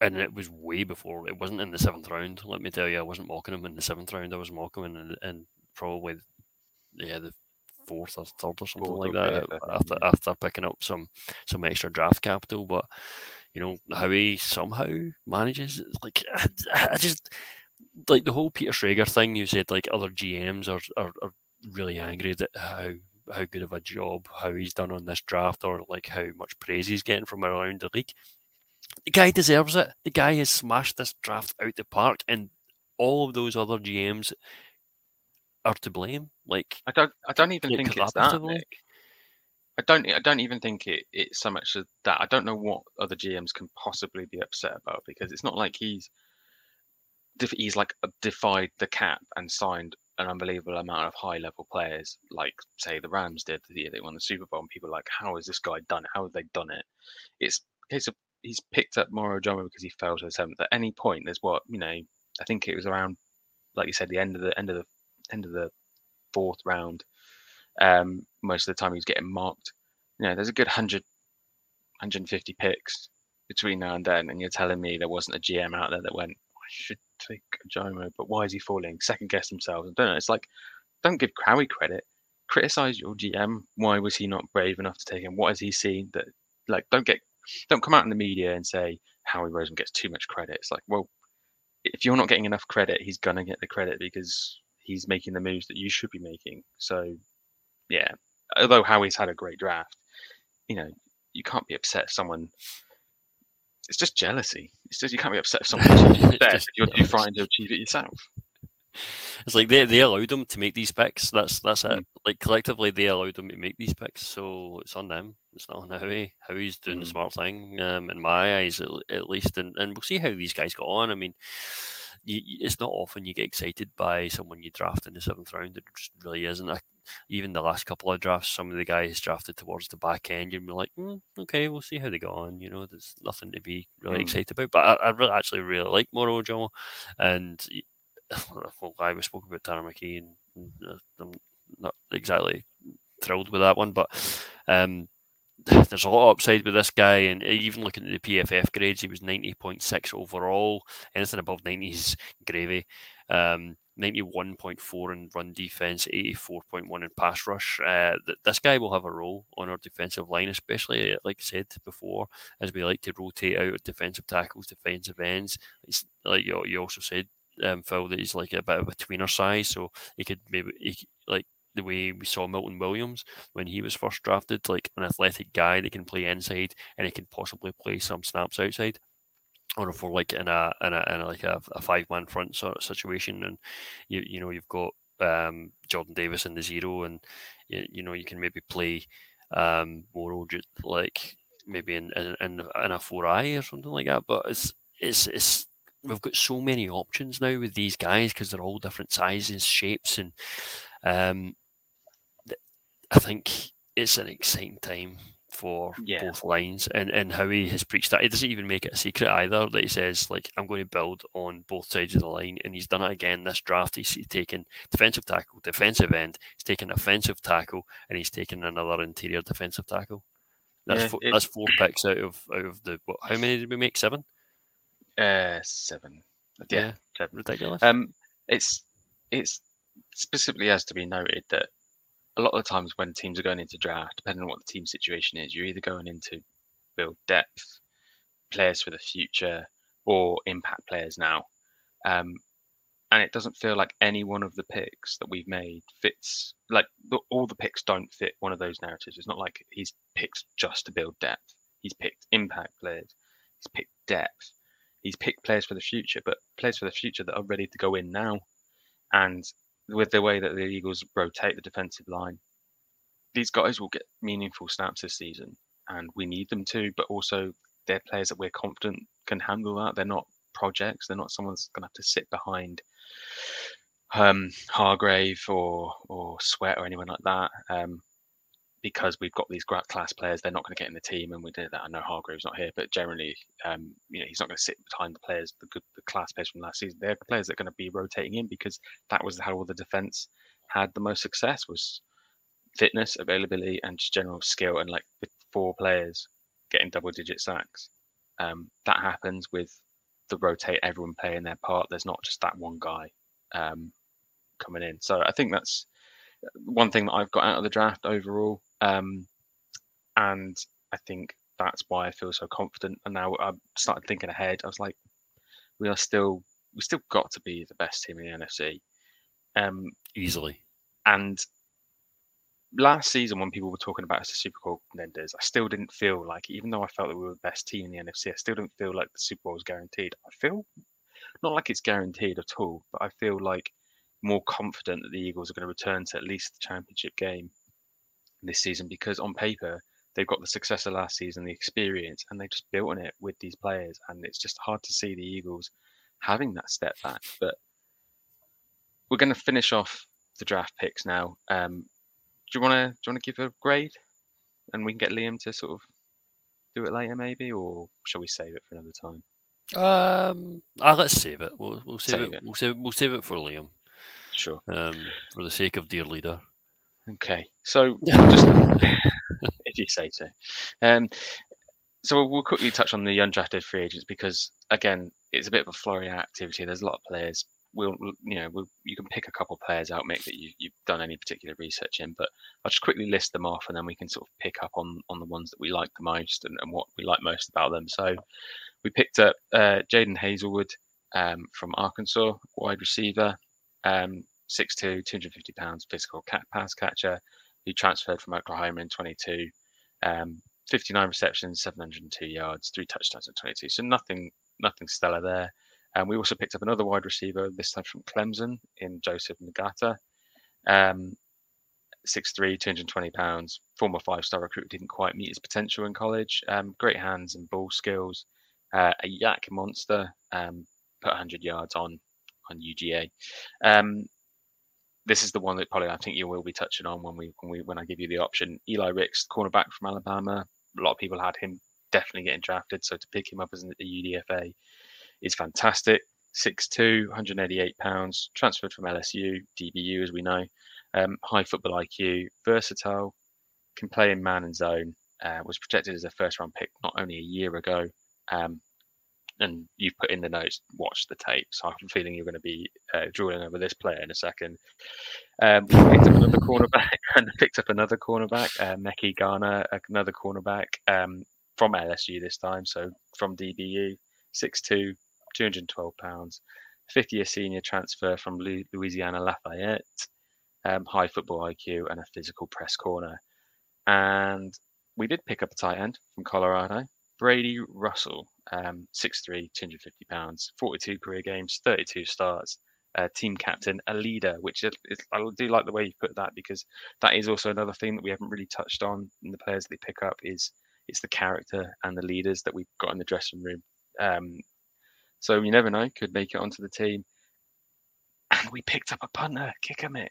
and it was way before it wasn't in the seventh round. Let me tell you, I wasn't mocking him in the seventh round. I was mocking him in, in probably yeah the fourth or third or something Fourth like that think, after after picking up some some extra draft capital. But you know Howie somehow manages like I, I just like the whole Peter Schrager thing. You said like other GMs are are, are really angry that how how good of a job Howie's done on this draft or like how much praise he's getting from around the league. The guy deserves it. The guy has smashed this draft out the park, and all of those other GMs are to blame. Like I don't. I don't even think it's that. Nick. I don't. I don't even think it. It's so much that. I don't know what other GMs can possibly be upset about because it's not like he's. He's like defied the cap and signed an unbelievable amount of high level players, like say the Rams did the year they won the Super Bowl. And people are like, how has this guy done it? How have they done it? It's a case of he's picked up Moro Ojomo because he fell to the seventh. At any point, there's what you know. I think it was around, like you said, the end of the end of the end of the fourth round. Um, most of the time he was getting marked. You know, there's a good 100, 150 picks between now and then, and you're telling me there wasn't a GM out there that went, I should take Jomo, but why is he falling? Second guess themselves. I don't know. It's like, don't give Crowley credit. Criticize your GM. Why was he not brave enough to take him? What has he seen that, like, don't get, don't come out in the media and say Howie Roseman gets too much credit. It's like, well, if you're not getting enough credit, he's gonna get the credit because he's making the moves that you should be making. So, yeah, although Howie's had a great draft, you know, you can't be upset if someone. It's just jealousy. It's just you can't be upset if someone achieves It's success just if you're too frightened to achieve it yourself. It's like they, they allowed them to make these picks. That's that's it. Mm. Like collectively, they allowed them to make these picks, so it's on them. It's not on Howie. Howie's doing the Mm. smart thing, um, in my eyes, at, at least. And, and we'll see how these guys go on. I mean, you, it's not often you get excited by someone you draft in the seventh round. It just really isn't. I, even the last couple of drafts, some of the guys drafted towards the back end, you'd be like, mm, okay, we'll see how they go on. You know, there's nothing to be really Mm. excited about. But I, I really, actually really like Moro Ojomo, and well, I was spoken about Tanner McKee, and and, uh, I'm not exactly thrilled with that one, but um, there's a lot of upside with this guy, and even looking at the PFF grades, he was 90.6 overall. Anything above 90 is gravy. Um, 91.4 in run defense, 84.1 in pass rush. Uh, th- this guy will have a role on our defensive line, especially like I said before, as we like to rotate out defensive tackles, defensive ends. It's like you, you also said, um, Phil, that he's like a bit of a tweener size, so he could maybe he, like the way we saw Milton Williams when he was first drafted, like an athletic guy that can play inside and he can possibly play some snaps outside. Or if we're like in a in a, in a like a, a five man front sort of situation, and you you know you've got um, Jordan Davis in the zero, and you, you know you can maybe play um, more like maybe in, in, in a four eye or something like that. But it's it's it's we've got so many options now with these guys because they're all different sizes, shapes, and um, I think it's an exciting time for Yeah. both lines and, and Howie has preached that. He doesn't even make it a secret either that he says, like, I'm going to build on both sides of the line. And he's done it again this draft. He's, he's taken defensive tackle, defensive end, he's taken offensive tackle, and he's taken another interior defensive tackle. That's, Yeah, four, it- that's four picks out of out of the what, how many did we make? Seven? Uh, seven. Yeah, seven. ridiculous. Um, it's it's specifically has to be noted that a lot of the times when teams are going into draft, depending on what the team situation is, you're either going into build depth, players for the future, or impact players now. Um, and it doesn't feel like any one of the picks that we've made fits. Like the, all the picks don't fit one of those narratives. It's not like he's picked just to build depth. He's picked impact players. He's picked depth. He's picked players for the future, but players for the future that are ready to go in now. And with the way that the Eagles rotate the defensive line, these guys will get meaningful snaps this season, and we need them to. But also, they're players that we're confident can handle that. They're not projects. They're not someone that's going to have to sit behind um, Hargrave or or Sweat or anyone like that. Um, because we've got these great class players, they're not going to get in the team, and we did that. I know Hargrave's not here, but generally, um, you know, he's not going to sit behind the players, the good, the class players from last season. They're the players that are going to be rotating in because that was how all the defense had the most success was fitness, availability, and just general skill. And like four players getting double-digit sacks, um, that happens with the rotate, everyone playing their part. There's not just that one guy um, coming in. So I think that's one thing that I've got out of the draft overall. Um, and I think that's why I feel so confident. And now I started thinking ahead. I was like, we are still, we still got to be the best team in the NFC. Um, Easily. And last season, when people were talking about us as Super Bowl contenders, I still didn't feel like, even though I felt that we were the best team in the NFC, I still didn't feel like the Super Bowl was guaranteed. I feel not like it's guaranteed at all, but I feel like more confident that the Eagles are going to return to at least the championship game this season because on paper they've got the success of last season, the experience, and they just built on it with these players. And it's just hard to see the Eagles having that step back. But we're going to finish off the draft picks now. Um, do you want to do you want to give a grade, and we can get Liam to sort of do it later, maybe, or shall we save it for another time? Um, ah, let's save it. We'll we'll save, Save it. it. We'll save we'll save it for Liam. Sure. Um, for the sake of dear leader. Okay. So just if you say so. Um, so we'll- quickly touch on the undrafted free agents because again, it's a bit of a flurry of activity. There's a lot of players. We'll, you know, we'll, you can pick a couple of players out, Mick, that you, you've done any particular research in. But I'll just quickly list them off, and then we can sort of pick up on on the ones that we like the most and, and what we like most about them. So we picked up uh, Jadon Haselwood um, from Arkansas, wide receiver, um, 6'2", 250 pounds, physical cat pass catcher, who transferred from Oklahoma in 22. Um, 59 receptions, 702 yards, three touchdowns at 22. So nothing, nothing stellar there. And we also picked up another wide receiver, this time from Clemson, in Joseph Ngata. Um, 6'3", 220 pounds, former five-star recruit, didn't quite meet his potential in college. Um, great hands and ball skills. Uh, a YAC monster, um, put 100 yards on on UGA. Um, this is the one that probably I think you will be touching on when we when we when I give you the option. Eli Ricks, cornerback from Alabama. A lot of people had him definitely getting drafted, so to pick him up as a UDFA is fantastic. 6'2", 188 pounds, transferred from LSU, DBU as we know. Um, high football IQ, versatile, can play in man and zone. Uh, was projected as a first round pick not only a year ago. Um, and you've put in the notes, watch the tape. So I have a feeling you're going to be uh, drooling over this player in a second. Um, we picked up another cornerback and picked up another cornerback, uh, Mekhi Garner, another cornerback um, from LSU this time. So from DBU, 6'2", 212 pounds, 50 year senior transfer from Louisiana Lafayette, um, high football IQ and a physical press corner. And we did pick up a tight end from Colorado, Brady Russell, um, 6'3", 250 pounds, 42 career games, 32 starts, uh, team captain, a leader, which is, is, I do like the way you put that because that is also another thing that we haven't really touched on in the players that they pick up is it's the character and the leaders that we've got in the dressing room. Um, so you never know, could make it onto the team. And we picked up a punter, Kicker Mick,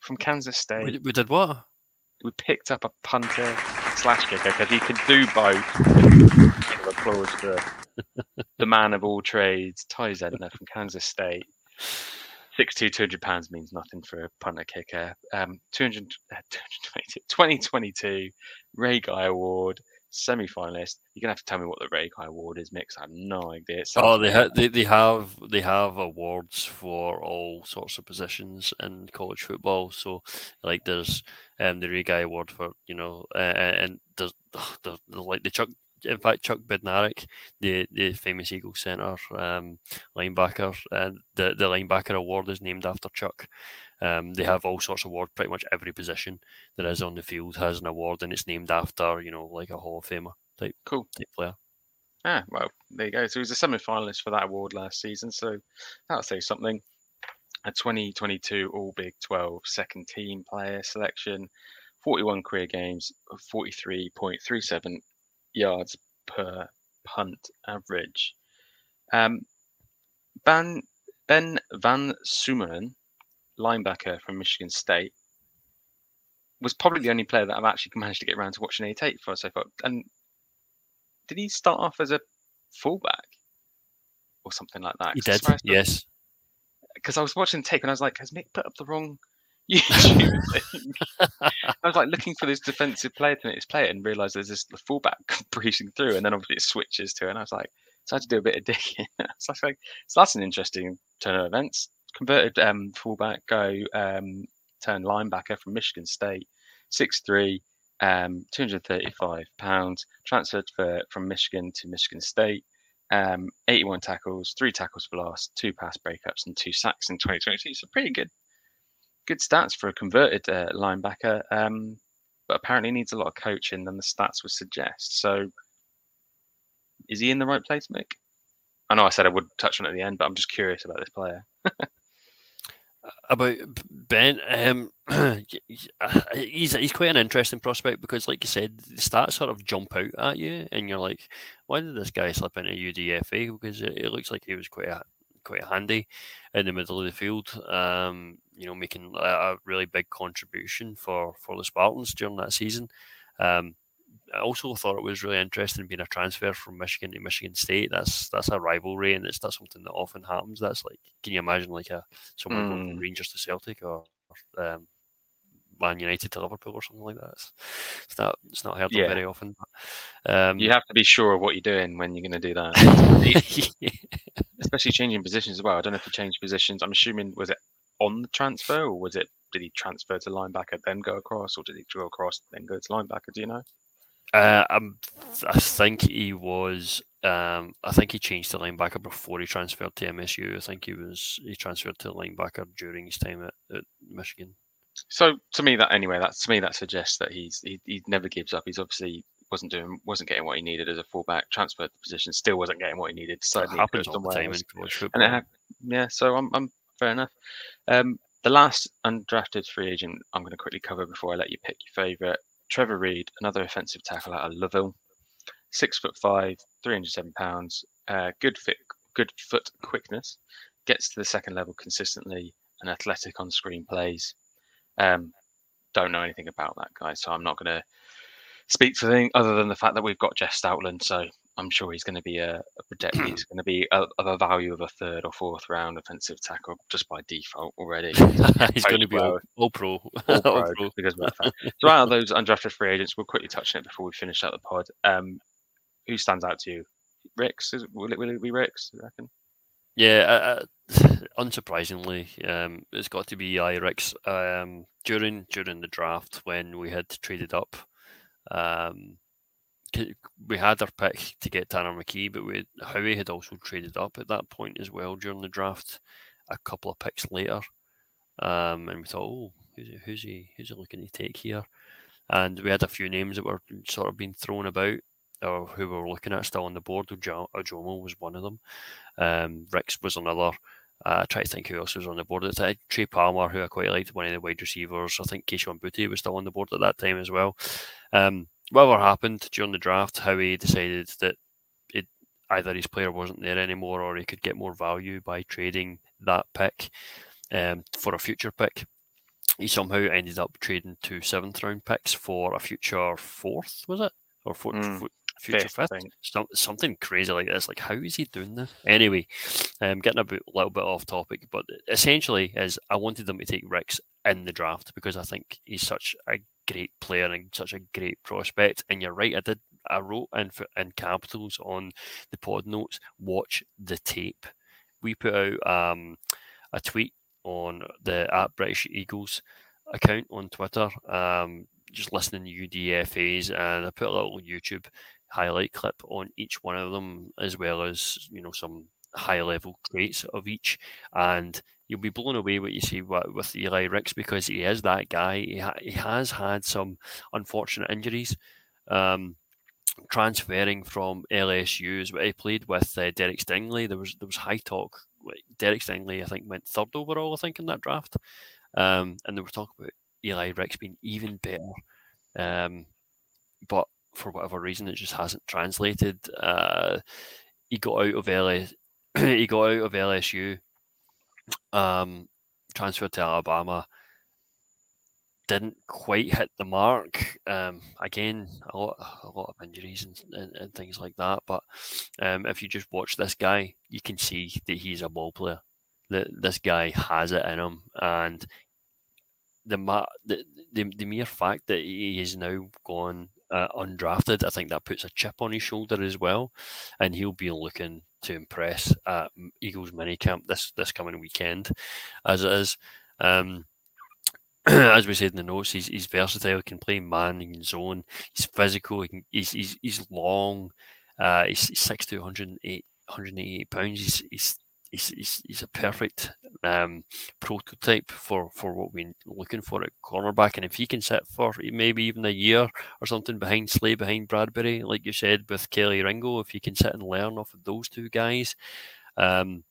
from Kansas State We, we did what? we picked up a punter slash kicker because he could do both. Applause for the man of all trades, Ty Zentner from Kansas State. 6'2", 200 pounds means nothing for a punter kicker. Um, 200, uh, 222, 2022 Ray Guy Award semi-finalist. You're gonna have to tell me what the Ray Guy Award is, Mix. I have no idea. Oh, they, ha- they they have they have awards for all sorts of positions in college football. So, like, there's um, the Ray Guy Award for you know, uh, and there's, there's, there's like the Chuck in fact, Chuck Bednarik, the, the famous Eagles center um, linebacker, uh, the the linebacker award is named after Chuck. Um, they have all sorts of awards. Pretty much every position that is on the field has an award, and it's named after you know like a Hall of Famer type Cool. type player. Ah, well, there you go. So he was a semi-finalist for that award last season. So that'll say something. A 2022 All Big 12 second team player selection, 41 career games, 43.37 yards per punt average. Um, Ban, ben Van Sumeren, linebacker from Michigan State, was probably the only player that I've actually managed to get around to watching any tape for so far. And did he start off as a fullback or something like that? He did, swear I saw- yes. because I was watching tape and I was like, has Mick put up the wrong YouTube thing? I was like looking for this defensive player to make this play and realised there's this fullback breezing through, and then obviously it switches to, it, and I was like, so I had to do a bit of digging. so I was like, so that's an interesting turn of events. Converted um, fullback, go um, turn linebacker from Michigan State, 6'3", um, 235 pounds, transferred for, from Michigan to Michigan State. Um, 81 tackles, three tackles for loss, two pass breakups, and two sacks in 2022. So pretty good, good stats for a converted uh, linebacker. Um, but apparently needs a lot of coaching than the stats would suggest. So, is he in the right place, Mick? I know I said I would touch on it at the end, but I'm just curious about this player. About Ben, um, uh, he's he's quite an interesting prospect because, like you said, the stats sort of jump out at you, and you're like, why did this guy slip into UDFA? Because it, it looks like he was quite a, quite handy in the middle of the field. Um, you know, making a, a really big contribution for for the Spartans during that season. Um, I also thought it was really interesting being a transfer from Michigan to Michigan State. That's that's a rivalry, and it's not something that often happens. That's like, can you imagine like a someone going from Mm. Rangers to Celtic or um, Man United to Liverpool or something like that? It's, it's not it's not heard Yeah. of very often. but, Um, You have to be sure of what you're doing when you're going to do that, yeah. especially changing positions as well. I don't know if he changed positions. I'm assuming was it on the transfer or was it did he transfer to linebacker then go across, or did he go across then go to linebacker? Do you know? Uh, I'm, I think he was. Um, I think he changed to linebacker before he transferred to MSU. I think he was. He transferred to linebacker during his time at, at Michigan. So to me, that anyway, that to me that suggests that he's he, he never gives up. He's obviously wasn't doing wasn't getting what he needed as a fullback. Transferred the position, still wasn't getting what he needed. It happens all the time in college And it hap- yeah, so I'm I'm fair enough. Um, the last undrafted free agent I'm going to quickly cover before I let you pick your favourite. Trevor Reid, another offensive tackle out of Louisville, six foot five, 307 pounds, uh, good fit, good foot quickness, gets to the second level consistently, and athletic on screen plays. Um, don't know anything about that guy, so I'm not going to speak for anything other than the fact that we've got Jeff Stoutland. So I'm sure he's going to be a, a he's going to be of a value of a third or fourth round offensive tackle just by default already. He's going to be all, all pro. All All pro, pro. because of that. So out of those undrafted free agents, we'll quickly touch on it before we finish out the pod. Um, who stands out to you? Ricks? Is will, it, will it be Ricks? You reckon? Yeah, uh, uh, unsurprisingly, um, it's got to be Irix. Um, during during the draft when we had traded up, um, we had our pick to get Tanner McKee, but we Howie had also traded up at that point as well during the draft, a couple of picks later, um, and we thought, oh, who's he, who's he who's he looking to take here? And we had a few names that were sort of being thrown about, or who we were looking at still on the board. Ojo- Ojomo was one of them. Um, Ricks was another. Uh, I try to think who else was on the board at the. Trey Palmer, who I quite liked, one of the wide receivers. I think Kayshon Boutte was still on the board at that time as well. Um, whatever happened during the draft, Howie decided that it either his player wasn't there anymore or he could get more value by trading that pick um, for a future pick. He somehow ended up trading two seventh round picks for a future fourth, was it? Or fourth, Mm, fu- future fifth, fifth? something crazy like this. Like, how is he doing this? Anyway, um, getting a bit, little bit off topic, but essentially, is I wanted them to take Ricks in the draft because I think he's such a great player and such a great prospect. And you're right, I did. I wrote in in capitals on the pod notes. Watch the tape. We put out um, a tweet on the at British Eagles account on Twitter. Um, just listening to UDFAs, and I put a little YouTube highlight clip on each one of them, as well as you know some high level traits of each, and you'll be blown away what you see with Eli Ricks because he is that guy. He, ha- he has had some unfortunate injuries. Um, transferring from LSU is what he played with uh, Derek Stingley. There was there was high talk. Derek Stingley, I think, went third overall. I think in that draft, um, and they were talking about Eli Ricks being even better. Um, but for whatever reason, it just hasn't translated. Uh, he got out of he got out of LSU, um, transferred to Alabama. Didn't quite hit the mark. Um, again, a lot, a lot of injuries and, and, and things like that. But um, if you just watch this guy, you can see that he's a ball player. That this guy has it in him, and the, the the, the mere fact that he is now gone uh, undrafted, I think that puts a chip on his shoulder as well, and he'll be looking to impress at Eagles minicamp this this coming weekend, as it is. Um, as we said in the notes, he's, he's versatile. He can play man, he can zone. He's physical. He can, he's, he's he's long. Uh, he's, he's six to 108, 188 pounds. He's, he's he's, he's, he's a perfect um, prototype for, for what we're looking for at cornerback. And if he can sit for maybe even a year or something behind Slay, behind Bradberry, like you said with Kelee Ringo, if he can sit and learn off of those two guys, um,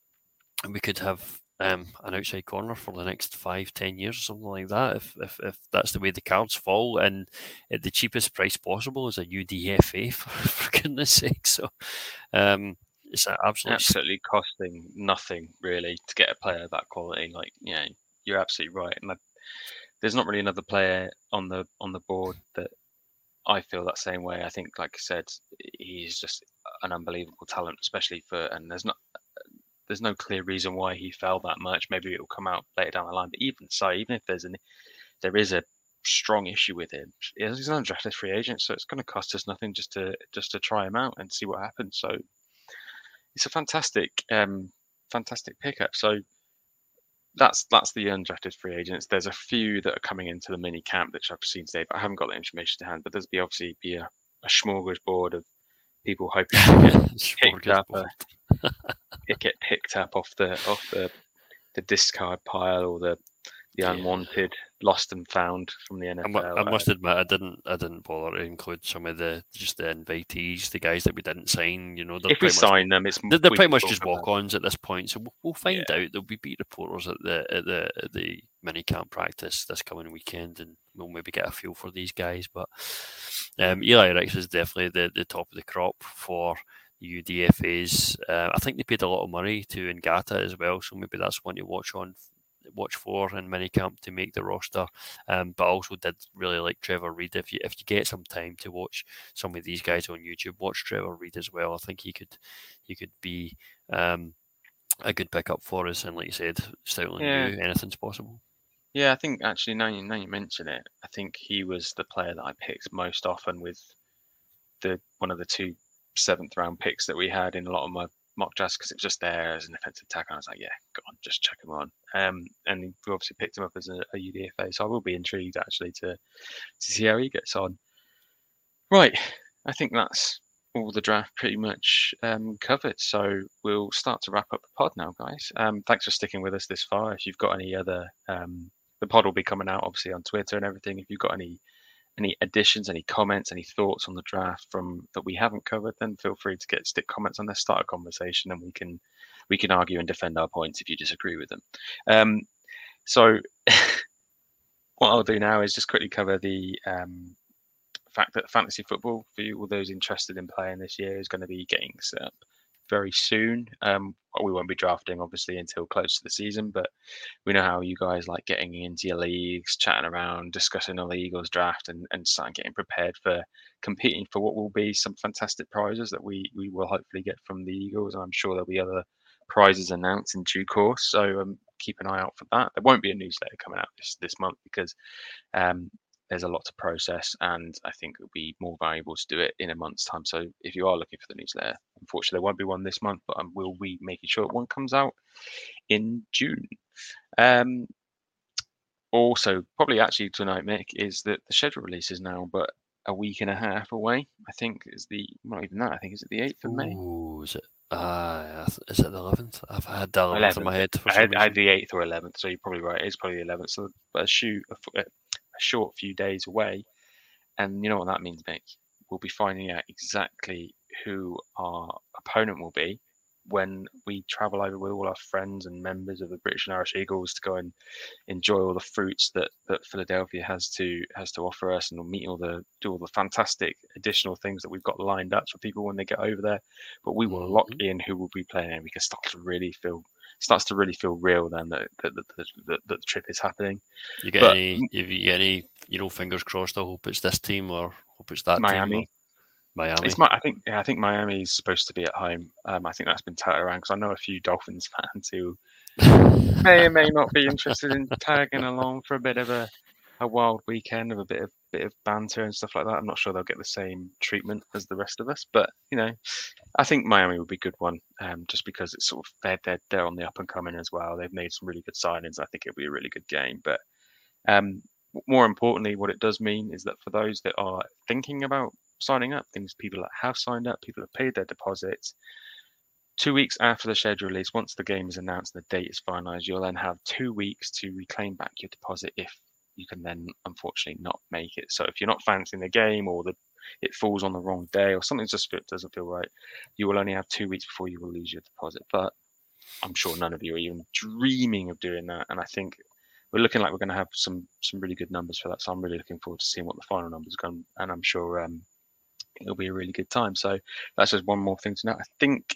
we could have um, an outside corner for the next five, ten years or something like that. If, if, if that's the way the cards fall, and at the cheapest price possible is a UDFA for, for goodness sake. So, um, it's absolutely absolutely costing nothing really to get a player of that quality. Like, yeah, you're absolutely right. And there's not really another player on the on the board that I feel that same way. I think, like I said, he's just an unbelievable talent, especially for. And there's not there's no clear reason why he fell that much. Maybe it will come out later down the line. But even so, even if there's an there is a strong issue with him, he's an undrafted free agent, so it's going to cost us nothing just to just to try him out and see what happens. So it's a fantastic, um, fantastic pickup. So that's that's the undrafted free agents. There's a few that are coming into the mini camp that I've seen today, but I haven't got the information to hand. But there's be obviously be a, a smorgasbord of people hoping to get picked up, uh, get picked up off the off the the discard pile or the the unwanted, lost and found from the NFL. I, I must admit, I didn't, I didn't bother to include some of the just the invitees, the guys that we didn't sign. You know, if we sign them, it's they're, they're pretty much just walk-ons at this point. So we'll, we'll find yeah. out. There'll be beat reporters at the at the at the mini camp practice this coming weekend, and we'll maybe get a feel for these guys. But um, Eli Ricks is definitely the the top of the crop for. UDFA's. Uh, I think they paid a lot of money to Ngata as well, so maybe that's one to watch on watch for in minicamp to make the roster. Um, but I also did really like Trevor Reid. If you if you get some time to watch some of these guys on YouTube, watch Trevor Reid as well. I think he could he could be um, a good pickup for us. And like you said, Stoutland yeah. new, anything's possible. Yeah, I think actually now you now you mention it, I think he was the player that I picked most often with the one of the two seventh round picks that we had in a lot of my mock drafts because it was just there as an offensive tackle. And I was like, yeah, go on, just check him on. Um, and we obviously picked him up as a, a, UDFA, so I will be intrigued actually to to see how he gets on. Right, I think that's all the draft pretty much um, covered. So we'll start to wrap up the pod now, guys. Um, thanks for sticking with us this far. If you've got any other, um, the pod will be coming out obviously on Twitter and everything. If you've got any any additions, any comments, any thoughts on the draft from that we haven't covered, then feel free to get stick comments on this, start a conversation, and we can we can argue and defend our points if you disagree with them. Um, so what I'll do now is just quickly cover the um, fact that fantasy football for you, all those interested in playing this year is going to be getting set up very soon. Um, we won't be drafting obviously until close to the season, but we know how you guys like getting into your leagues, chatting around, discussing the Eagles draft, and and starting getting prepared for competing for what will be some fantastic prizes that we we will hopefully get from the Eagles. I'm sure there'll be other prizes announced in due course. So um, keep an eye out for that. There won't be a newsletter coming out this this month because um, there's a lot to process, and I think it would be more valuable to do it in a month's time. So if you are looking for the newsletter, unfortunately there won't be one this month, but I will be making sure one comes out in June. Um, also, probably actually tonight, Mik, is that the schedule releases now, but a week and a half away. I think is the not even that. I think is it the eighth of May. Ooh, is it? Uh, is it the eleventh? I've had the eleventh in my head. For I had, I had the eighth or eleventh, so you're probably right. It's probably the eleventh. So, a shoot a, a short few days away, and you know what that means, Mik. We'll be finding out exactly who our opponent will be when we travel over with all our friends and members of the British and Irish Eagles to go and enjoy all the fruits that, that Philadelphia has to has to offer us, and we'll meet all the do all the fantastic additional things that we've got lined up for people when they get over there. But we will lock mm-hmm. in who will be playing, and we can start to really feel starts to really feel real then that that, that, that, that the trip is happening. You get but- any? If you get any, you know, fingers crossed. I hope it's this team or hope it's that. Miami. Miami. It's my, I think yeah, I think Miami's supposed to be at home. Um, I think that's been touted around because I know a few Dolphins fans who may or may not be interested in tagging along for a bit of a, a wild weekend of a bit of bit of banter and stuff like that. I'm not sure they'll get the same treatment as the rest of us, but you know, I think Miami would be a good one, um, just because it's sort of they're they're, they're on the up and coming as well. They've made some really good signings. I think it'll be a really good game. But um, more importantly, what it does mean is that for those that are thinking about signing up, things people that have signed up, people have paid their deposits. Two weeks after the schedule release, once the game is announced, and the date is finalised, you'll then have two weeks to reclaim back your deposit if you can then unfortunately not make it. So if you're not fancying the game or the it falls on the wrong day or something just doesn't feel right, you will only have two weeks before you will lose your deposit. But I'm sure none of you are even dreaming of doing that. And I think we're looking like we're going to have some some really good numbers for that. So I'm really looking forward to seeing what the final numbers are going. And I'm sure um, it'll be a really good time. So that's just one more thing to note. I think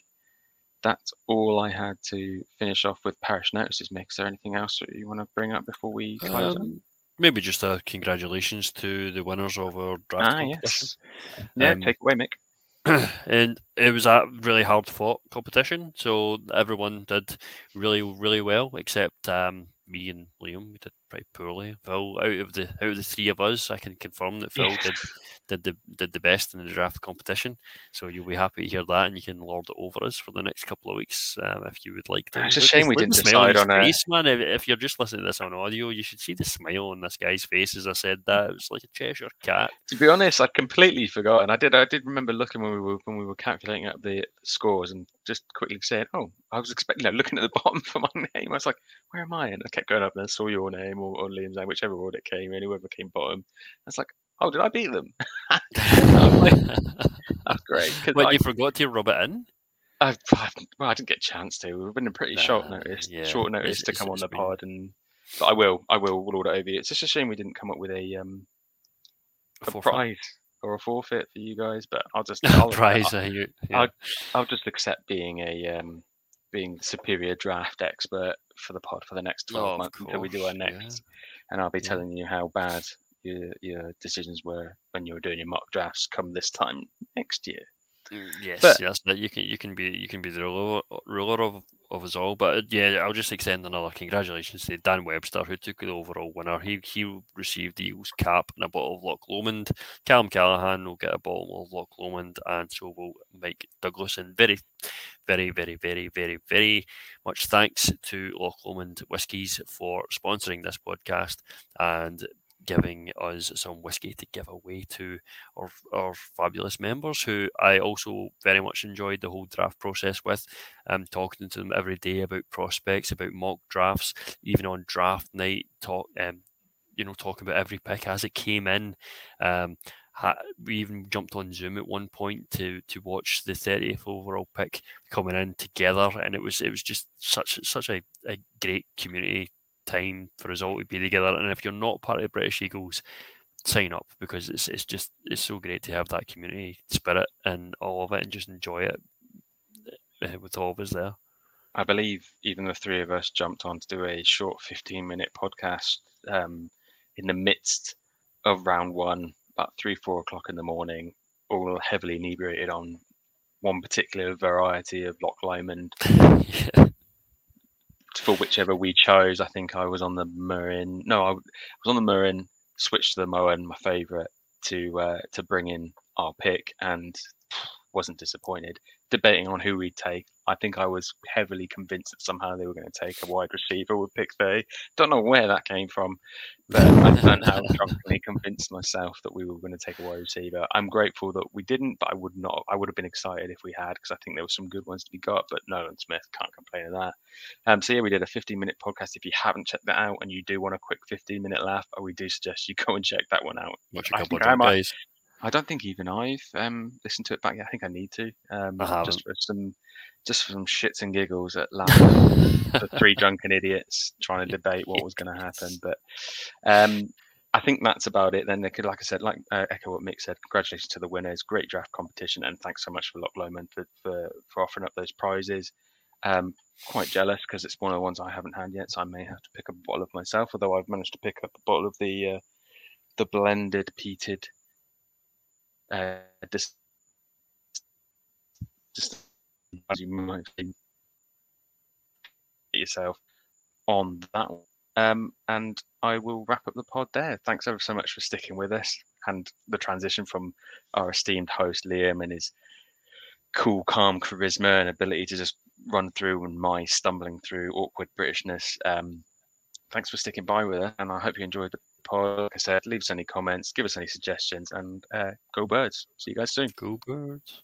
that's all I had to finish off with parish notices. Mik, is there anything else that you want to bring up before we close? Um, maybe just a congratulations to the winners of our draft ah, competition. yes. Yeah, Um, take away, Mik. and it was a really hard fought competition. So everyone did really, really well, except um, me and Liam. We did pretty poorly. Phill, out of the out of the three of us, I can confirm that Phill Yeah. did did the did the best in the draft competition. So you'll be happy to hear that, and you can lord it over us for the next couple of weeks um, if you would like to. It's a shame we didn't smile decide on a- face, man. If, if you're just listening to this on audio, you should see the smile on this guy's face as I said that. It was like a Cheshire cat. To be honest, I'd completely forgotten. I did. I did remember looking when we were when we were calculating up the scores and just quickly saying, "Oh, I was expecting." You know, looking at the bottom for my name, I was like, "Where am I?" And I kept going up and I saw your name or, or Liam's name, whichever order it came in, whoever came bottom. I was like, "Oh, did I beat them?" That's great. But I- you forgot to rub it in. I've, I've, well, I didn't get a chance to. We've been in pretty short notice, yeah, short it's- notice to come on the been- pod, and but I will, I will lord it over you. It's just a shame we didn't come up with a um a Forfeit. prize or a forfeit for you guys, but I'll just I'll, prize. uh, you, yeah. I'll, I'll just accept being a um being the superior draft expert for the pod for the next twelve Oh, of months until we do our course, yeah. next, and I'll be Yeah. telling you how bad your your decisions were when you were doing your mock drafts come this time next year. Mm, Yes, But- yes, you can you can be you can be the ruler, ruler of of us all. But yeah, I'll just extend another congratulations to Dan Webster who took the overall winner. He he received the Eagles cap and a bottle of Loch Lomond. Callum Callahan will get a bottle of Loch Lomond, and so will Mike Douglas. And very, very, very, very, very, very much thanks to Loch Lomond Whiskies for sponsoring this podcast and giving us some whiskey to give away to our, our fabulous members who I also very much enjoyed the whole draft process with. Um, talking to them every day about prospects, about mock drafts, even on draft night, talk um, you know, talking about every pick as it came in. Um, we even jumped on Zoom at one point to to watch the 30th overall pick coming in together, and it was it was just such such a, a great community time for us all to be together. And if you're not part of the British Eagles, sign up because it's it's just it's so great to have that community spirit and all of it, and just enjoy it uh, with all of us there. I believe even the three of us jumped on to do a short 15 minute podcast um, in the midst of round one, about three, four o'clock in the morning, all heavily inebriated on one particular variety of Loch Lomond yeah. For whichever we chose. I think I was on the Murin. No, I was on the Murin, switched to the Moen, my favourite, to uh, to bring in our pick. And wasn't disappointed. Debating on who we'd take, I think I was heavily convinced that somehow they were going to take a wide receiver with pick 30. Don't know where that came from, but I somehow drunkenly convinced myself that we were going to take a wide receiver. I'm grateful that we didn't, but I would not. I would have been excited if we had because I think there were some good ones to be got. But Nolan Smith can't complain of that. Um, so yeah, we did a 15 minute podcast. If you haven't checked that out and you do want a quick 15 minute laugh, we do suggest you go and check that one out. Watch a I couple of I might- guys. I don't think even I've um, listened to it back yet. I think I need to. Um, I just for some, just for some shits and giggles at laughing the three drunken idiots trying to debate what was going to happen. But um, I think that's about it. Then they could, like I said, like uh, echo what Mik said. Congratulations to the winners. Great draft competition, and thanks so much for Loch Lomond for, for for offering up those prizes. Um, quite jealous because it's one of the ones I haven't had yet, so I may have to pick up a bottle of myself. Although I've managed to pick up a bottle of the uh, the blended peated. Uh, dis- just as you might think yourself on that one. Um, and I will wrap up the pod there. Thanks ever so much for sticking with us and the transition from our esteemed host Liam and his cool, calm charisma and ability to just run through and my stumbling through awkward Britishness. Um, thanks for sticking by with us, and I hope you enjoyed the pod. Like I said, leave us any comments, give us any suggestions, and uh, go birds. See you guys soon. Go birds.